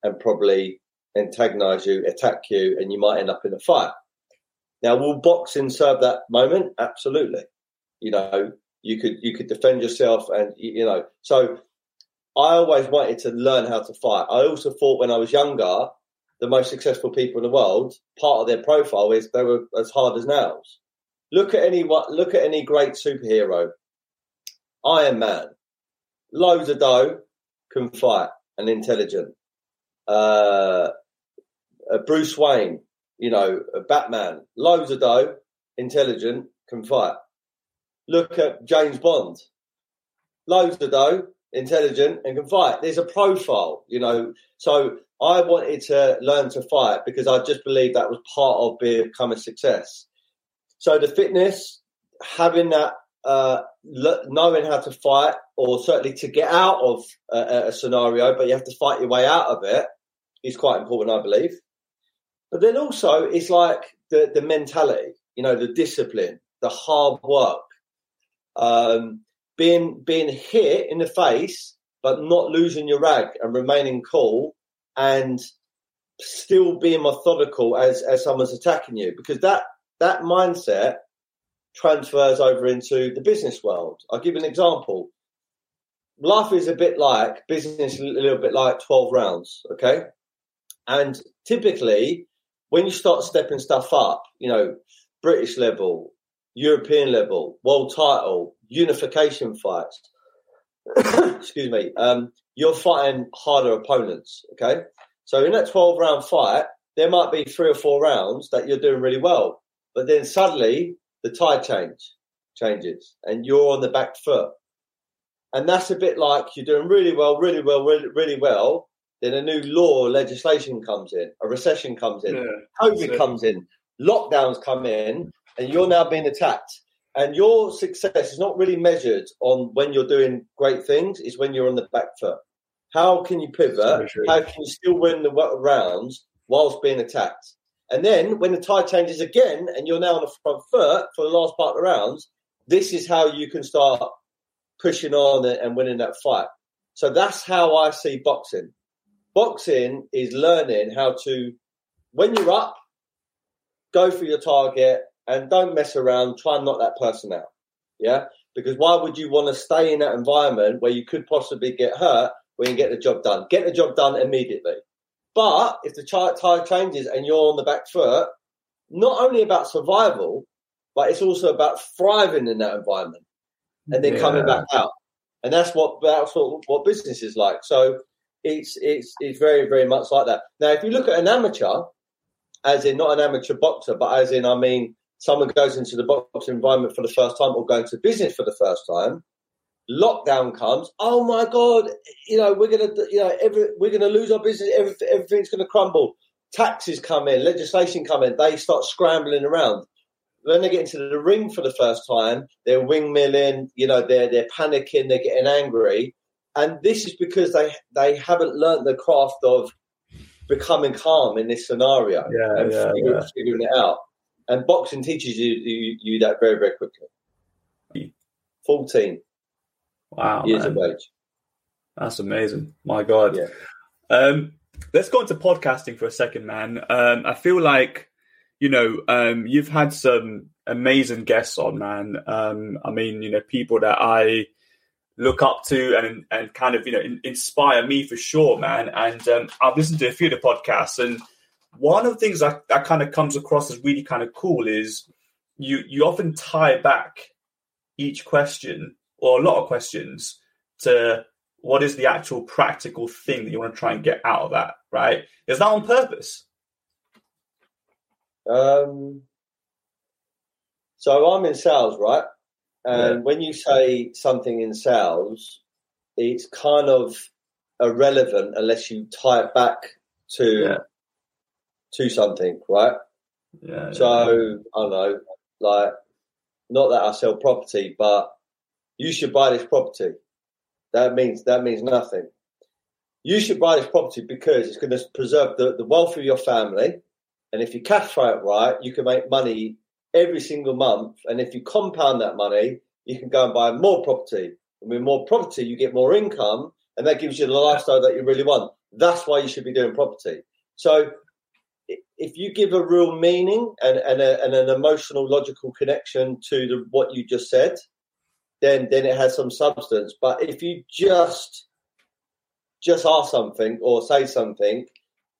and probably antagonize you, attack you, and you might end up in a fight. Now, will boxing serve that moment? Absolutely. You know, you could you could defend yourself, and you know. So, I always wanted to learn how to fight. I also thought when I was younger the most successful people in the world, part of their profile is they were as hard as nails. Look at any look at any great superhero. Iron Man, loads of dough, can fight and intelligent. Uh, uh, Bruce Wayne, you know, Batman, loads of dough, intelligent, can fight. Look at James Bond, loads of dough, intelligent, and can fight. There's a profile, you know. So I wanted to learn to fight because I just believed that was part of becoming a success. So the fitness, having that, uh, knowing how to fight, or certainly to get out of a, a scenario, but you have to fight your way out of it, is quite important, I believe. But then also, it's like the the mentality, you know, the discipline, the hard work, um, being being hit in the face, but not losing your rag and remaining cool and still being methodical as as someone's attacking you because that that mindset transfers over into the business world. I'll give an example. Life is a bit like business, a little bit like 12 rounds, okay? And typically, when you start stepping stuff up, you know, British level, European level, world title, unification fights, excuse me, um, you're fighting harder opponents. Okay. So in that 12 round fight, there might be three or four rounds that you're doing really well. But then suddenly the tide change changes and you're on the back foot. And that's a bit like you're doing really well, really well, really, really well. Then a new law legislation comes in, a recession comes in, yeah, COVID comes in, lockdowns come in, and you're now being attacked. And your success is not really measured on when you're doing great things, it's when you're on the back foot. How can you pivot? How can you still win the rounds whilst being attacked? And then when the tide changes again and you're now on the front foot for the last part of the rounds, this is how you can start pushing on and winning that fight. So that's how I see boxing. Boxing is learning how to, when you're up, go for your target and don't mess around. Try and knock that person out. Yeah. Because why would you want to stay in that environment where you could possibly get hurt when you get the job done? Get the job done immediately. But if the tide changes and you're on the back foot, not only about survival, but it's also about thriving in that environment and then yeah. coming back out. And that's what that's what, what business is like. So it's it's it's very very much like that. Now, if you look at an amateur, as in not an amateur boxer, but as in I mean someone goes into the boxing environment for the first time or going to business for the first time, lockdown comes. Oh my god! You know we're gonna, you know, every, we're gonna lose our business. Every, everything's gonna crumble. Taxes come in, legislation come in. They start scrambling around. When they get into the ring for the first time, they're wingmilling. You know, they're they're panicking. They're getting angry, and this is because they they haven't learned the craft of becoming calm in this scenario yeah, and yeah, figuring, yeah. figuring it out. And boxing teaches you, you, you that very, very quickly. 14. Wow. Years man. of age. That's amazing. My God. Yeah. Um, let's go into podcasting for a second, man. Um, I feel like, you know, um, you've had some amazing guests on, man. Um, I mean, you know, people that I look up to and and kind of you know in, inspire me for sure, man. And um, I've listened to a few of the podcasts, and one of the things that, that kind of comes across as really kind of cool is you you often tie back each question or a lot of questions to what is the actual practical thing that you want to try and get out of that, right? Is that on purpose? Um, so I'm in sales, right? And yeah. when you say something in sales, it's kind of irrelevant unless you tie it back to yeah. To something, right? Yeah. So I don't know, like, not that I sell property, but you should buy this property. That means that means nothing. You should buy this property because it's going to preserve the, the wealth of your family. And if you cash flow it right, you can make money every single month. And if you compound that money, you can go and buy more property. And with more property, you get more income, and that gives you the lifestyle that you really want. That's why you should be doing property. So if you give a real meaning and, and, a, and an emotional, logical connection to the, what you just said, then then it has some substance. But if you just just ask something or say something,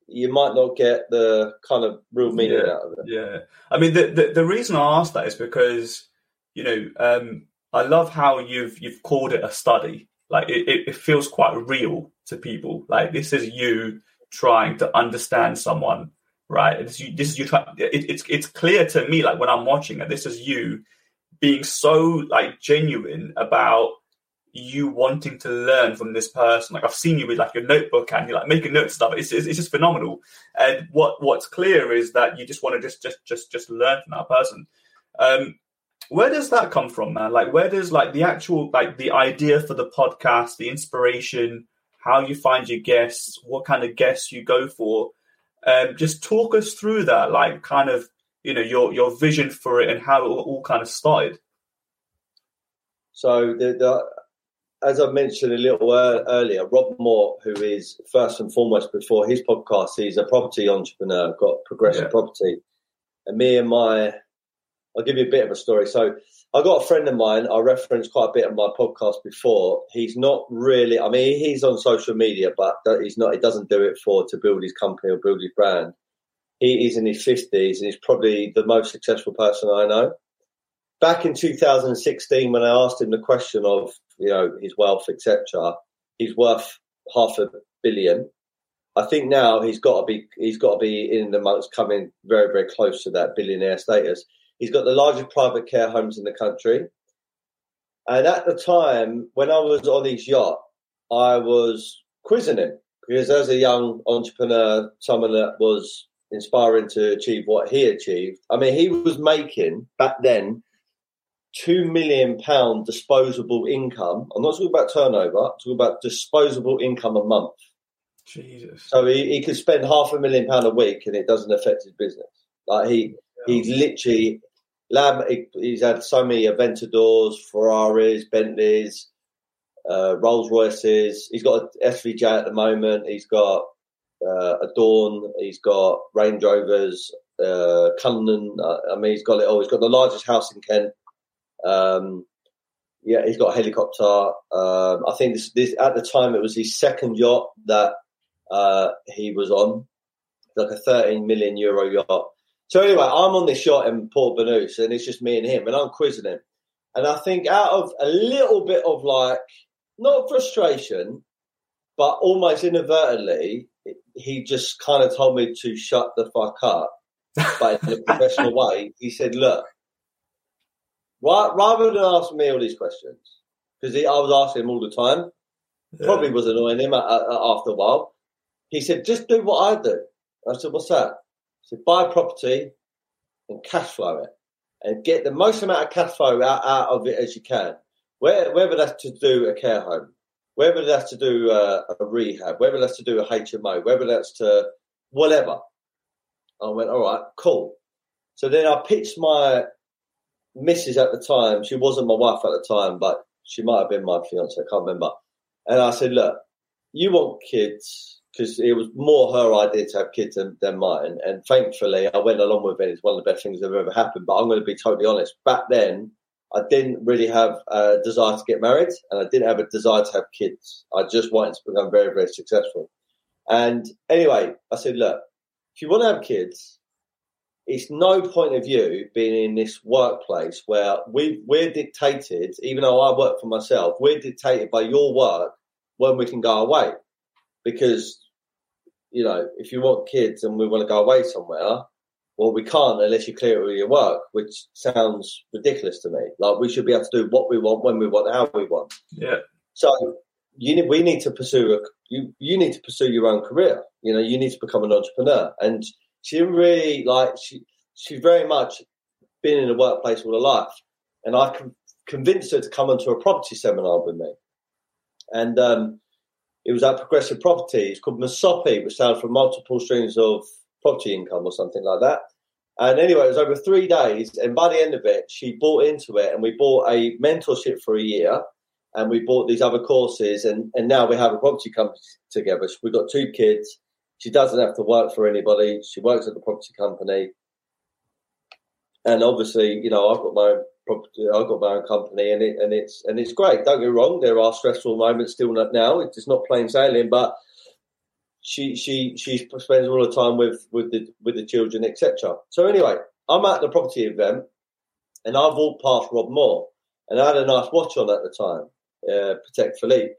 you might not get the kind of real meaning yeah, out of it. Yeah, I mean the, the, the reason I asked that is because you know um, I love how you've you've called it a study. Like it, it feels quite real to people. Like this is you trying to understand someone, right? This, this is you trying. It, it's it's clear to me, like when I'm watching it, this is you being so like genuine about you wanting to learn from this person. Like I've seen you with like your notebook and you're like making notes stuff. It's, it's, it's just phenomenal. And what what's clear is that you just want to just just just just learn from that person. Um, where does that come from, man? Like where does like the actual like the idea for the podcast, the inspiration, how you find your guests, what kind of guests you go for? Um, just talk us through that, like kind of you know your your vision for it and how it all kind of started. So the, the as I mentioned a little earlier, Rob Moore, who is first and foremost before his podcast, he's a property entrepreneur, got progressive yeah. property, and me and my, I'll give you a bit of a story. So I got a friend of mine. I referenced quite a bit on my podcast before. He's not really. I mean, he's on social media, but he's not. He doesn't do it for to build his company or build his brand he is in his 50s and he's probably the most successful person I know. Back in 2016, when I asked him the question of you know his wealth, etc., he's worth half a billion. I think now he's got to be he's got to be in the months coming very very close to that billionaire status. He's got the largest private care homes in the country, and at the time when I was on his yacht, I was quizzing him because as a young entrepreneur, someone that was inspiring to achieve what he achieved. I mean, he was making back then two million pound disposable income. I'm not talking about turnover. I'm talking about disposable income a month. Jesus. So he, he could spend half a million pound a week and it doesn't affect his business. Like he yeah. he's literally lab. He's had so many Aventadors, Ferraris, Bentleys, uh, Rolls Royces. He's got an SVJ at the moment. He's got uh, Dawn. He's got Range Rovers, uh. Uh, I mean, he's got it all. He's got the largest house in Kent. Um, yeah, he's got a helicopter. Um, I think this, this, at the time it was his second yacht that uh, he was on, like a 13 million euro yacht. So anyway, I'm on this yacht in Port Banús, and it's just me and him, and I'm quizzing him. And I think out of a little bit of like not frustration, but almost inadvertently, he just kind of told me to shut the fuck up, but in a professional way. He said, "Look, rather than ask me all these questions, because I was asking him all the time, yeah. probably was annoying him after a while. He said, just do what I do. I said, what's that? Said, buy a property and cash flow it, and get the most amount of cash flow out, out of it as you can. Whether that's to do a care home, whether that's to do uh, a rehab, whether that's to do a HMO, whether that's to whatever. I went, all right, cool. So then I pitched my missus at the time. She wasn't my wife at the time, but she might have been my fiance. I can't remember. And I said, look, you want kids because it was more her idea to have kids than, than mine. And thankfully, I went along with it. It's one of the best things that ever happened. But I'm going to be totally honest. Back then, I didn't really have a desire to get married, and I didn't have a desire to have kids. I just wanted to become very, very successful. And anyway, I said, look, if you want to have kids, it's no point of you being in this workplace where we we're dictated. Even though I work for myself, we're dictated by your work when we can go away, because you know if you want kids and we want to go away somewhere, well, we can't unless you clear it with your work, which sounds ridiculous to me. Like we should be able to do what we want, when we want, how we want. Yeah. So you need, we need to pursue a, you. You need to pursue your own career. You know, you need to become an entrepreneur. And she really like she she's very much been in the workplace all her life, and I con- convinced her to come onto a property seminar with me. And um, it was at Progressive Property. It's called Masopi, which stands for multiple streams of property income or something like that. And anyway, it was over three days. And by the end of it, she bought into it and we bought a mentorship for a year and we bought these other courses. And, and now we have a property company together. We've got two kids. She doesn't have to work for anybody. She works at the property company. And obviously, you know, I've got my own property, I've got my own company and it, and it's, and it's great. Don't get wrong. There are stressful moments still now. It's not plain sailing, but she she she spends all the time with with the with the children, etc. So anyway, I'm at the property event, and I walked past Rob Moore, and I had a nice watch on at the time, uh, Patek Philippe,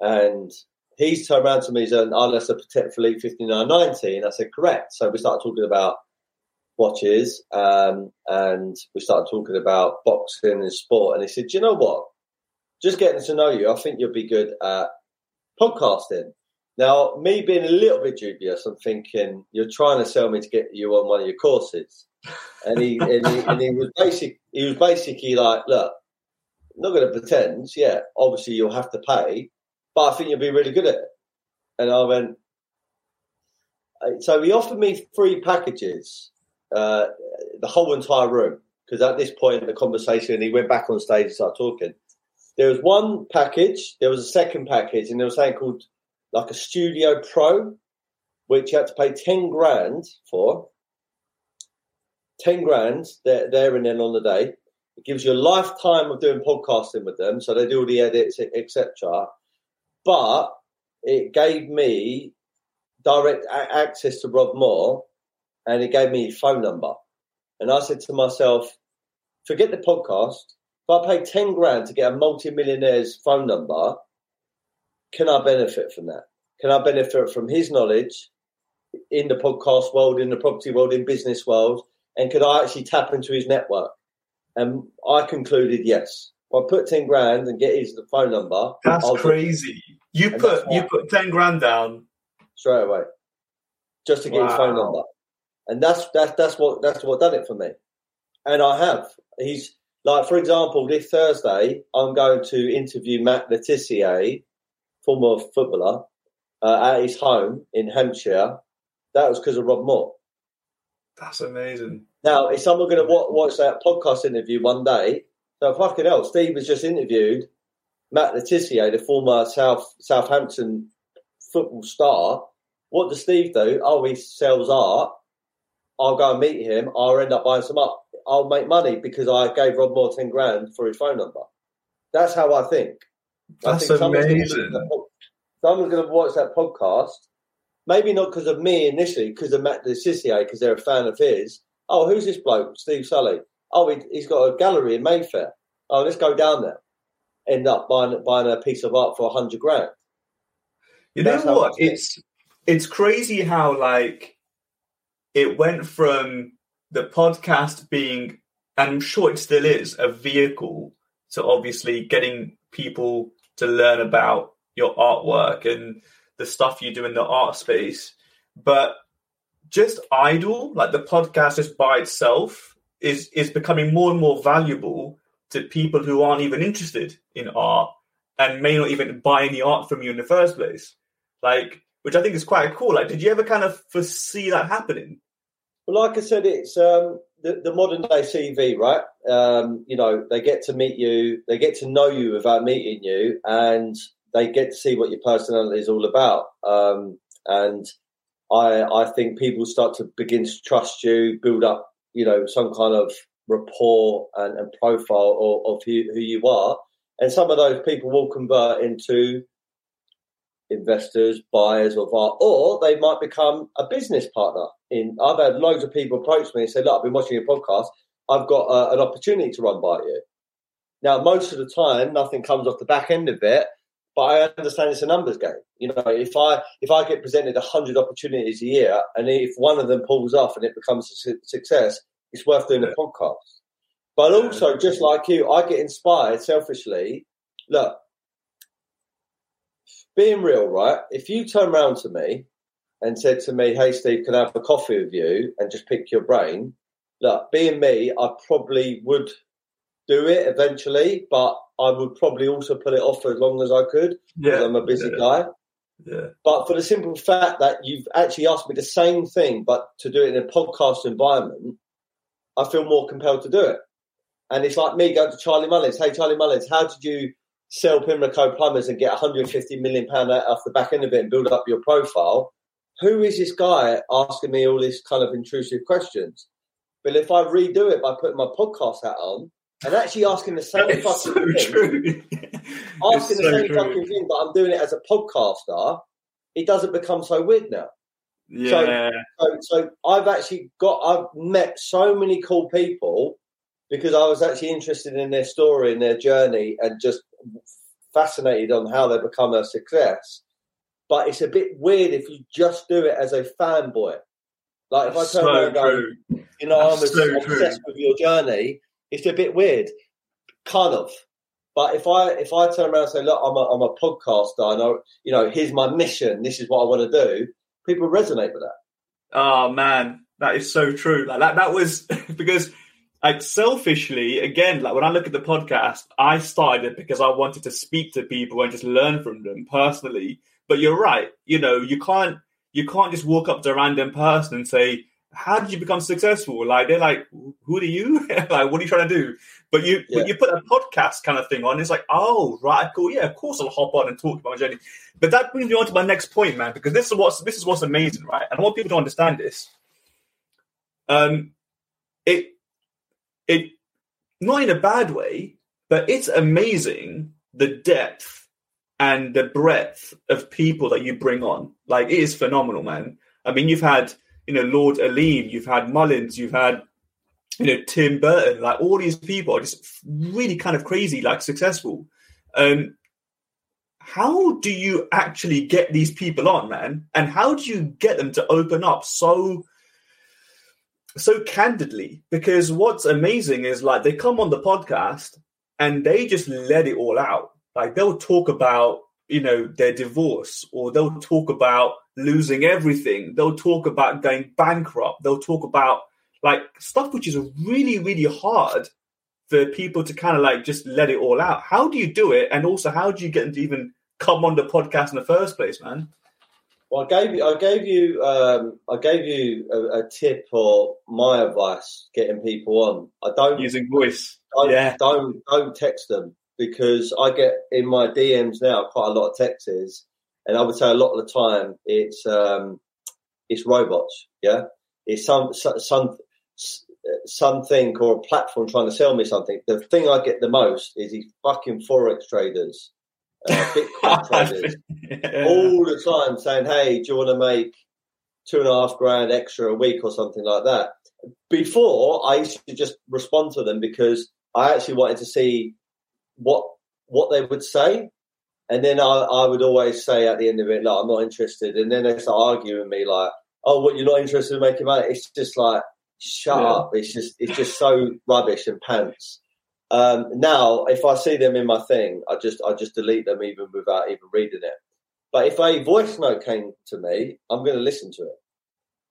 and he's turned around to me and said, "Oh, that's Patek Philippe 5990," and I said, "Correct." So we started talking about watches, um, and we started talking about boxing and sport, and he said, you know what? Just getting to know you, I think you'll be good at podcasting." Now, me being a little bit dubious, I'm thinking you're trying to sell me to get you on one of your courses, and he and he, and he was. He was basically like, "Look, I'm not going to pretend. Yeah, obviously you'll have to pay, but I think you'll be really good at it." And I went. So he offered me three packages, uh, the whole entire room, because at this point in the conversation, he went back on stage and started talking. There was one package, there was a second package, and there was something called like a Studio Pro, which you had to pay 10 grand for. 10 grand there, there and then on the day. It gives you a lifetime of doing podcasting with them. So they do all the edits, etc. But it gave me direct access to Rob Moore and it gave me his phone number. And I said to myself, forget the podcast. If I pay 10 grand to get a multi-millionaire's phone number, can I benefit from that? Can I benefit from his knowledge in the podcast world, in the property world, in business world? And could I actually tap into his network? And I concluded yes. If I put 10 grand and get his phone number. That's I'll crazy. You put you put 10 grand down straight away just to get wow. his phone number. And that's that's that's what that's what done it for me. And I have. He's like, for example, this Thursday, I'm going to interview Matt Le Tissier former footballer, uh, at his home in Hampshire. That was because of Rob Moore. That's amazing. Now, if someone going to watch, watch that podcast interview one day, so fucking hell, Steve has just interviewed Matt Le Tissier, the former South Southampton football star. What does Steve do? Oh, he sells art. I'll go and meet him. I'll end up buying some up. I'll make money because I gave Rob Moore 10 grand for his phone number. That's how I think. That's amazing. Someone's going to watch that podcast, maybe not because of me initially, because of Matt Le Tissier, because they're a fan of his. Oh, who's this bloke? Steve Sully. Oh, he, has got a gallery in Mayfair. Oh, let's go down there. End up buying buying a piece of art for a hundred grand. You That's know what? It's it's crazy how like it went from the podcast being, and I'm sure it still is, a vehicle to obviously getting people to learn about your artwork and the stuff you do in the art space. But just idle, like the podcast just by itself, is is becoming more and more valuable to people who aren't even interested in art and may not even buy any art from you in the first place. Like, which I think is quite cool. Like, did you ever kind of foresee that happening? Well, like I said, it's um, the, the modern day CV, right? Um, you know, they get to meet you, they get to know you without meeting you, and they get to see what your personality is all about. Um, and I, I think people start to begin to trust you, build up, you know, some kind of rapport and, and profile of, of who, who you are. And some of those people will convert into investors, buyers art, or they might become a business partner. In I've had loads of people approach me and say, "Look, I've been watching your podcast. I've got uh, an opportunity to run by you." Now, most of the time, nothing comes off the back end of it, but I understand it's a numbers game. You know, if I if I get presented hundred opportunities a year, and if one of them pulls off and it becomes a su- success, it's worth doing a podcast. But also, just like you, I get inspired selfishly. Look, being real, right? If you turn around to me and said to me, "Hey, Steve, can I have a coffee with you and just pick your brain?" Look, being me, I probably would do it eventually, but I would probably also put it off for as long as I could because yeah. I'm a busy yeah. guy. Yeah. But for the simple fact that you've actually asked me the same thing, but to do it in a podcast environment, I feel more compelled to do it. And it's like me going to Charlie Mullins. Hey, Charlie Mullins, how did you sell Pimlico Plumbers and get 150 million pound out off the back end of it and build up your profile? Who is this guy asking me all these kind of intrusive questions? But if I redo it by putting my podcast hat on, and actually asking the same it's fucking so thing. True. asking the same true. fucking thing, but I'm doing it as a podcaster. It doesn't become so weird now. Yeah. So, so, so I've actually got I've met so many cool people because I was actually interested in their story and their journey and just fascinated on how they become a success. But it's a bit weird if you just do it as a fanboy. Like if I turn so around and go, you know, That's I'm so obsessed true. with your journey it's a bit weird, kind of. But if I if I turn around and say, look, I'm a, I'm a podcaster, and I know, you know, here's my mission, this is what I want to do, people resonate with that. Oh man, that is so true. Like that that was because like selfishly, again, like when I look at the podcast, I started it because I wanted to speak to people and just learn from them personally. But you're right, you know, you can't you can't just walk up to a random person and say, how did you become successful? Like they're like, who are you? like, what are you trying to do? But you yeah. you put a podcast kind of thing on, it's like, oh right, cool, yeah, of course I'll hop on and talk about my journey. But that brings me on to my next point, man, because this is what's this is what's amazing, right? And I want people to understand this. Um, it it not in a bad way, but it's amazing the depth and the breadth of people that you bring on. Like it is phenomenal, man. I mean, you've had you know, Lord Aleem, you've had Mullins, you've had, you know, Tim Burton, like all these people are just really kind of crazy, like successful. Um, how do you actually get these people on, man? And how do you get them to open up so so candidly? Because what's amazing is like they come on the podcast and they just let it all out. Like they'll talk about, you know, their divorce or they'll talk about losing everything. They'll talk about going bankrupt. They'll talk about like stuff which is really, really hard for people to kind of like just let it all out. How do you do it? And also, how do you get them to even come on the podcast in the first place, man? Well, I gave you, I gave you, um, I gave you a, a, tip or my advice getting people on. I don't using voice. Don't, yeah. Don't don't text them because I get in my DMs now quite a lot of texts and I would say a lot of the time it's um, it's robots. Yeah, it's some some something or a platform trying to sell me something. The thing I get the most is these fucking forex traders, uh, Bitcoin traders, yeah. all the time saying, "Hey, do you want to make two and a half grand extra a week or something like that?" Before I used to just respond to them because I actually wanted to see what what they would say and then I, I would always say at the end of it, like, I'm not interested. And then they start arguing with me, like, oh, what, you're not interested in making money? It's just like, shut yeah. up. It's just, it's just so rubbish and pants. Um, now, if I see them in my thing, I just, I just delete them even without even reading it. But if a voice note came to me, I'm going to listen to it.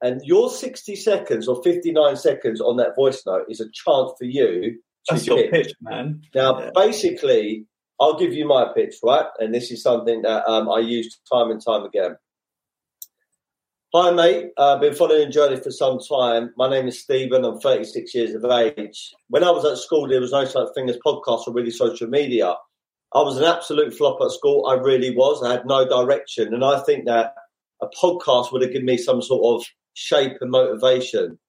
And your 60 seconds or 59 seconds on that voice note is a chance for you That's pitch. your pitch, man. Now, yeah. basically, I'll give you my pitch, right? And this is something that um, I use time and time again. Hi, mate. I've uh, been following Journey for some time. My name is Stephen. I'm 36 years of age. When I was at school, there was no such thing as podcasts or really social media. I was an absolute flop at school. I really was. I had no direction. And I think that a podcast would have given me some sort of shape and motivation.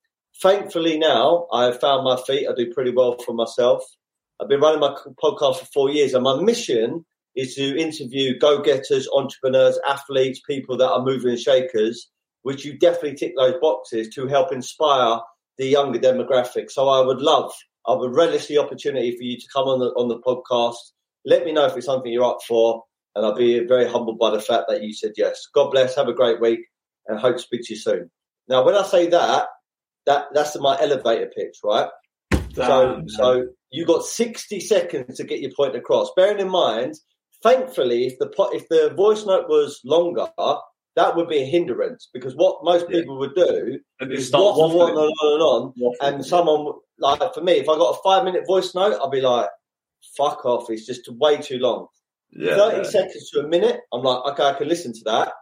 Thankfully now I've found my feet. I do pretty well for myself. I've been running my podcast for four years, and my mission is to interview go-getters, entrepreneurs, athletes, people that are moving and shakers, which you definitely tick those boxes to help inspire the younger demographic. So I would love, I would relish the opportunity for you to come on the on the podcast. Let me know if it's something you're up for, and I'll be very humbled by the fact that you said yes. God bless. Have a great week, and hope to speak to you soon. Now, when I say that, that that's my elevator pitch, right? so, so you got 60 seconds to get your point across. Bearing in mind, thankfully, if the if the voice note was longer, that would be a hindrance because what most people yeah. would do is waffle on and on and on. Waffle, and someone like for me, if I got a five minute voice note, I'd be like, "Fuck off! It's just way too long." Yeah, Thirty yeah. seconds to a minute, I'm like, okay, I can listen to that.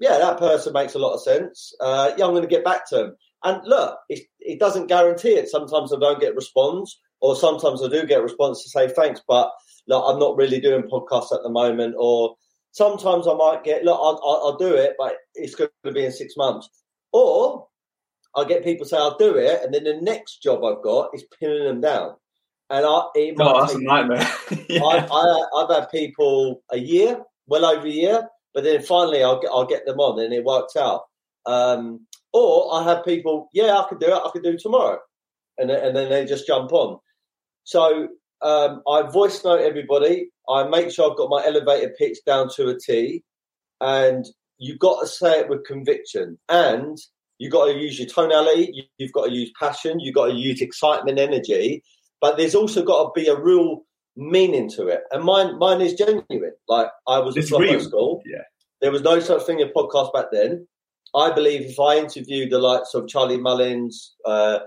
Yeah, that person makes a lot of sense. Uh, yeah, I'm going to get back to them. And look, it, it doesn't guarantee it. Sometimes I don't get a response, or sometimes I do get a response to say thanks, but look, I'm not really doing podcasts at the moment, or sometimes I might get, look, I'll, I'll, do it, but it's going to be in six months. Or I get people say I'll do it, and then the next job I've got is pinning them down. And I, it oh, that's a nightmare. yeah. I, I, have had people a year, well over a year, but then finally I'll get, I'll get them on, and it works out. Um, or I have people, yeah, I could do it, I could do it tomorrow, and and then they just jump on. So um, I voice note everybody. I make sure I've got my elevator pitch down to a T, and you've got to say it with conviction, and you've got to use your tonality, you've got to use passion, you've got to use excitement, energy, but there's also got to be a real meaning to it. And mine, mine is genuine. Like I was it's at school. Yeah. There was no such thing as podcast back then. I believe if I interview the likes of Charlie Mullins, uh,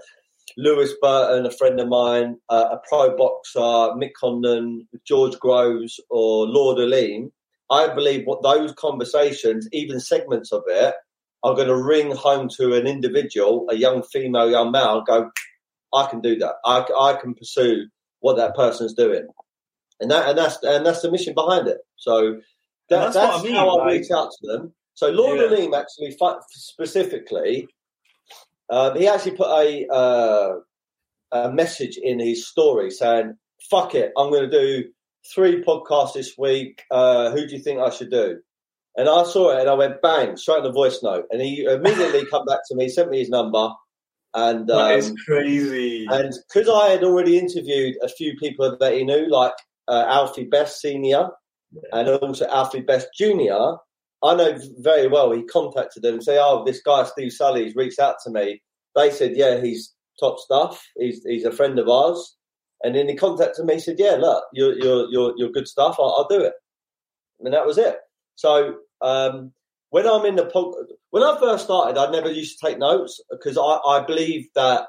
Lewis Burton, a friend of mine, uh, a pro boxer, Mick Condon, George Groves, or Lord Aleem, I believe what those conversations, even segments of it, are going to ring home to an individual, a young female, young male, go, I can do that. I, I can pursue what that person's doing, and that and that's and that's the mission behind it. So that, that's, that's I mean, how I reach out to them. So Lord yeah. Aleem actually specifically um, he actually put a, uh, a message in his story saying, "Fuck it, I'm going to do three podcasts this week. Uh, who do you think I should do?" And I saw it and I went bang straight in the voice note, and he immediately come back to me, sent me his number, and um, that is crazy. And because I had already interviewed a few people that he knew, like uh, Alfie Best Senior, yeah. and also Alfie Best Junior, I know very well he contacted them and say, "Oh, this guy Steve Sully's reached out to me." They said, "Yeah, he's top stuff. He's he's a friend of ours." And then he contacted me. He said, "Yeah, look, you're you're you're, you're good stuff. I'll, I'll, do it." And that was it. So um, when I'm in the when I first started, I never used to take notes because I, I believe that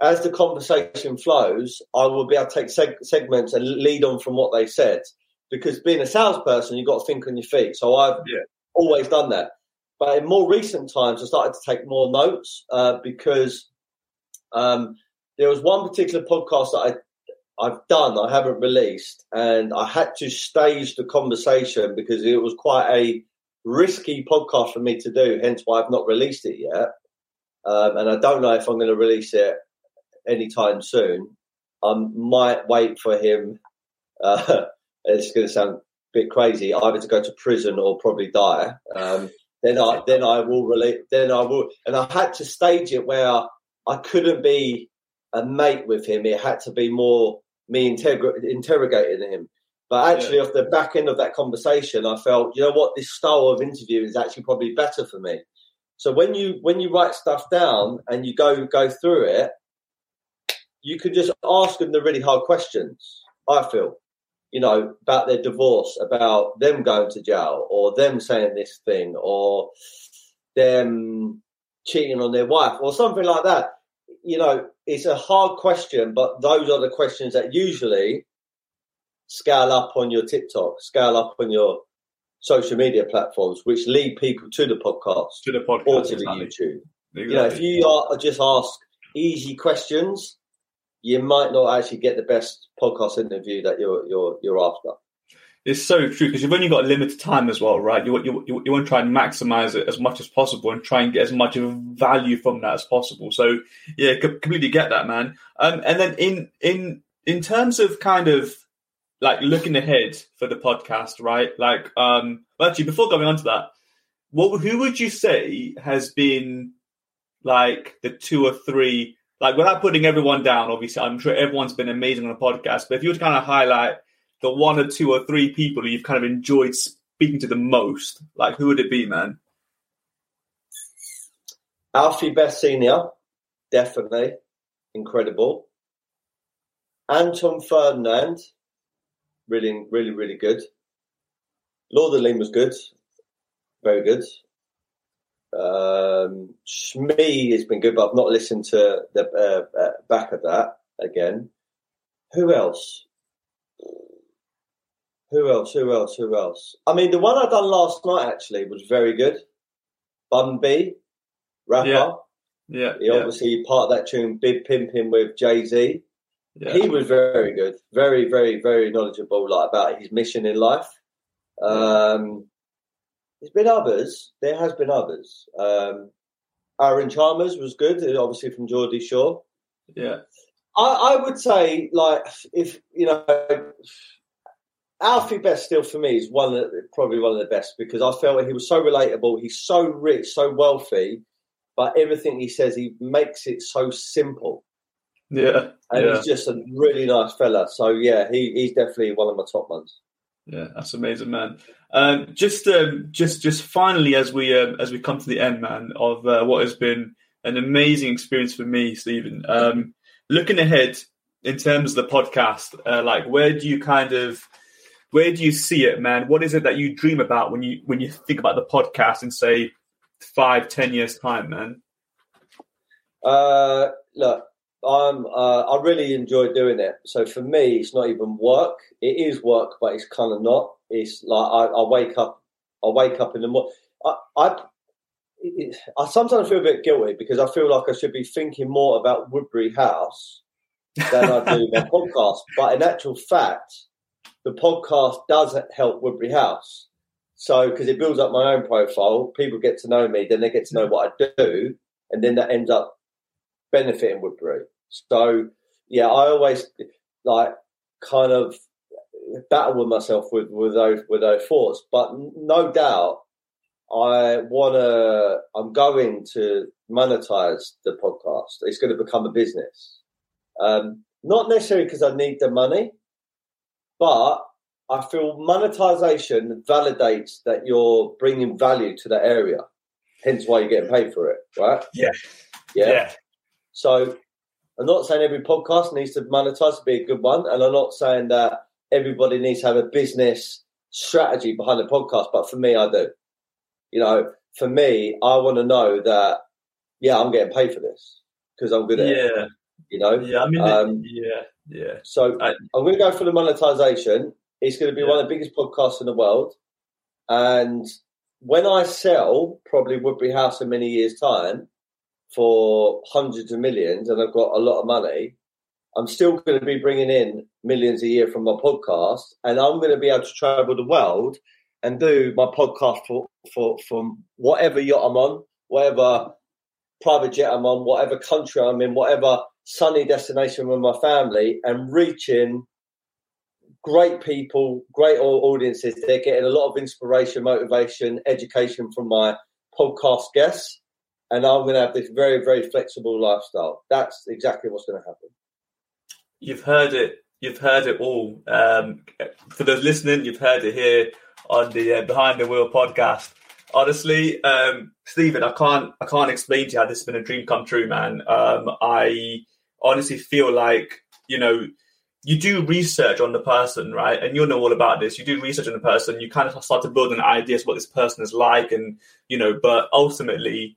as the conversation flows, I will be able to take seg- segments and lead on from what they said. Because being a salesperson, you've got to think on your feet. So I've yeah always done that. But in more recent times, I started to take more notes uh, because um, there was one particular podcast that I I've done, I haven't released, and I had to stage the conversation because it was quite a risky podcast for me to do. Hence, why I've not released it yet, um, and I don't know if I'm going to release it anytime soon. I might wait for him. Uh, it's going to sound bit crazy, either to go to prison or probably die. Um, then I then I will relate. Then I will, and I had to stage it where I couldn't be a mate with him. It had to be more me interrog- interrogating him. But actually, yeah. off the back end of that conversation, I felt, you know what, this style of interview is actually probably better for me. So when you when you write stuff down and you go go through it, you can just ask them the really hard questions. I feel you know, about their divorce, about them going to jail, or them saying this thing, or them cheating on their wife, or something like that. You know, it's a hard question, but those are the questions that usually scale up on your TikTok, scale up on your social media platforms, which lead people to the podcast, to the podcast, or to the YouTube. Exactly. You know, if you are just ask easy questions, you might not actually get the best podcast interview that you're you're you're after. it's so true because you've only got limited time as well, right? You, you, you, you want to try and maximize it as much as possible and try and get as much of value from that as possible. So yeah, completely get that, man. Um, and then in in in terms of kind of like looking ahead for the podcast, right? Like, um, actually, before going on to that, what who would you say has been like the two or three, like without putting everyone down? Obviously, I'm sure everyone's been amazing on the podcast, but if you were to kind of highlight the one or two or three people you've kind of enjoyed speaking to the most, like who would it be, man? Alfie Best Senior, definitely incredible. Anton Ferdinand, really, really, really good. Lord of the was good, very good. Um, Shmee has been good, but I've not listened to the uh, uh, back of that again. Who else? Who else? Who else? Who else? I mean, the one I done last night actually was very good. Bun B, rapper. Yeah. Yeah. He obviously part of that tune, Big Pimpin' with Jay Z. Yeah. He was very good, very, very, very knowledgeable, like about his mission in life. Um, there's been others. There has been others. Um, Aaron Chalmers was good, obviously from Geordie Shore. Yeah, I, I would say like if you know Alfie Best still for me is one of the, probably one of the best because I felt he was so relatable. He's so rich, so wealthy, but everything he says, he makes it so simple. Yeah, and yeah. he's just a really nice fella. So yeah, he, he's definitely one of my top ones. Yeah, that's amazing, man. Um, just, um, just, just finally, as we um, as we come to the end, man, of uh, what has been an amazing experience for me, Stephen. Um, looking ahead in terms of the podcast, uh, like where do you kind of where do you see it, man? What is it that you dream about when you when you think about the podcast in say five, ten years time, man? Uh, look, I'm uh, I really enjoy doing it. So for me, it's not even work. It is work, but it's kind of not. It's like I, I wake up, I wake up in the morning. I, I I sometimes feel a bit guilty because I feel like I should be thinking more about Woodbury House than I do my podcast. But in actual fact, the podcast does help Woodbury House. So, because it builds up my own profile, people get to know me, then they get to know what I do, and then that ends up benefiting Woodbury. So, yeah, I always like kind of battle with myself with with those with those thoughts, but no doubt, I want to. I'm going to monetize the podcast. It's going to become a business, um, not necessarily because I need the money, but I feel monetization validates that you're bringing value to that area. Hence why you're getting paid for it, right? Yeah. Yeah. yeah. So I'm not saying every podcast needs to monetize to be a good one. And I'm not saying that everybody needs to have a business strategy behind the podcast. But for me, I do. You know, for me, I want to know that, yeah, I'm getting paid for this because I'm good at yeah. it. You know? Yeah. I mean, um, yeah. Yeah. So I, am going to go for the monetization. It's going to be yeah. one of the biggest podcasts in the world. And when I sell probably Woodbury House in many years' time for hundreds of millions and I've got a lot of money, I'm still going to be bringing in millions a year from my podcast. And I'm going to be able to travel the world and do my podcast for, for from whatever yacht I'm on, whatever private jet I'm on, whatever country I'm in, whatever sunny destination with my family and reaching great people, great audiences. They're getting a lot of inspiration, motivation, education from my podcast guests. And I'm going to have this very, very flexible lifestyle. That's exactly what's going to happen. You've heard it. You've heard it all. Um, for those listening, you've heard it here on the uh, Behind the Wheel podcast honestly, um, Stephen, I can't I can't explain to you how this has been a dream come true, man. Um, I honestly feel like you know you do research on the person, right? And you'll know all about this. You do research on the person. You kind of start to build an idea of what this person is like, and you know. But ultimately,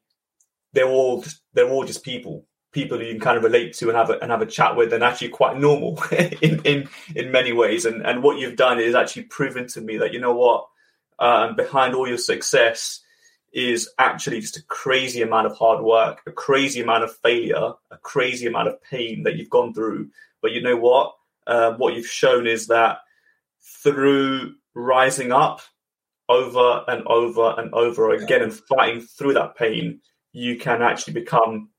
they're all they're all just people, people who you can kind of relate to and have a, and have a chat with, and actually quite normal in in in many ways. And and what you've done is actually proven to me that you know what, um, behind all your success is actually just a crazy amount of hard work, a crazy amount of failure, a crazy amount of pain that you've gone through. But you know what? Uh, what you've shown is that through rising up over and over and over again and fighting through that pain, you can actually become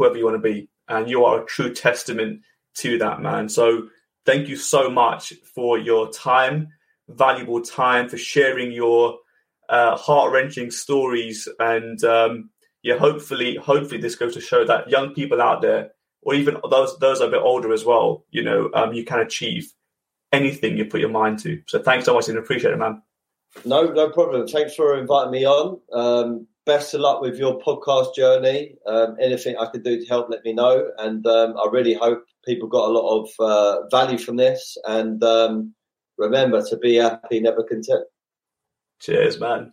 whoever you want to be. And you are a true testament to that, man. So thank you so much for your time, valuable time, for sharing your uh, heart wrenching stories. And um, yeah, hopefully, hopefully this goes to show that young people out there, or even those those a bit older as well, you know, um, you can achieve anything you put your mind to. So thanks so much and appreciate it, man. No, no problem. Thanks for inviting me on. Um, best of luck with your podcast journey. Um, anything I can do to help, let me know. And um, I really hope people got a lot of uh, value from this. And um, remember to be happy, never content. Cheers, man.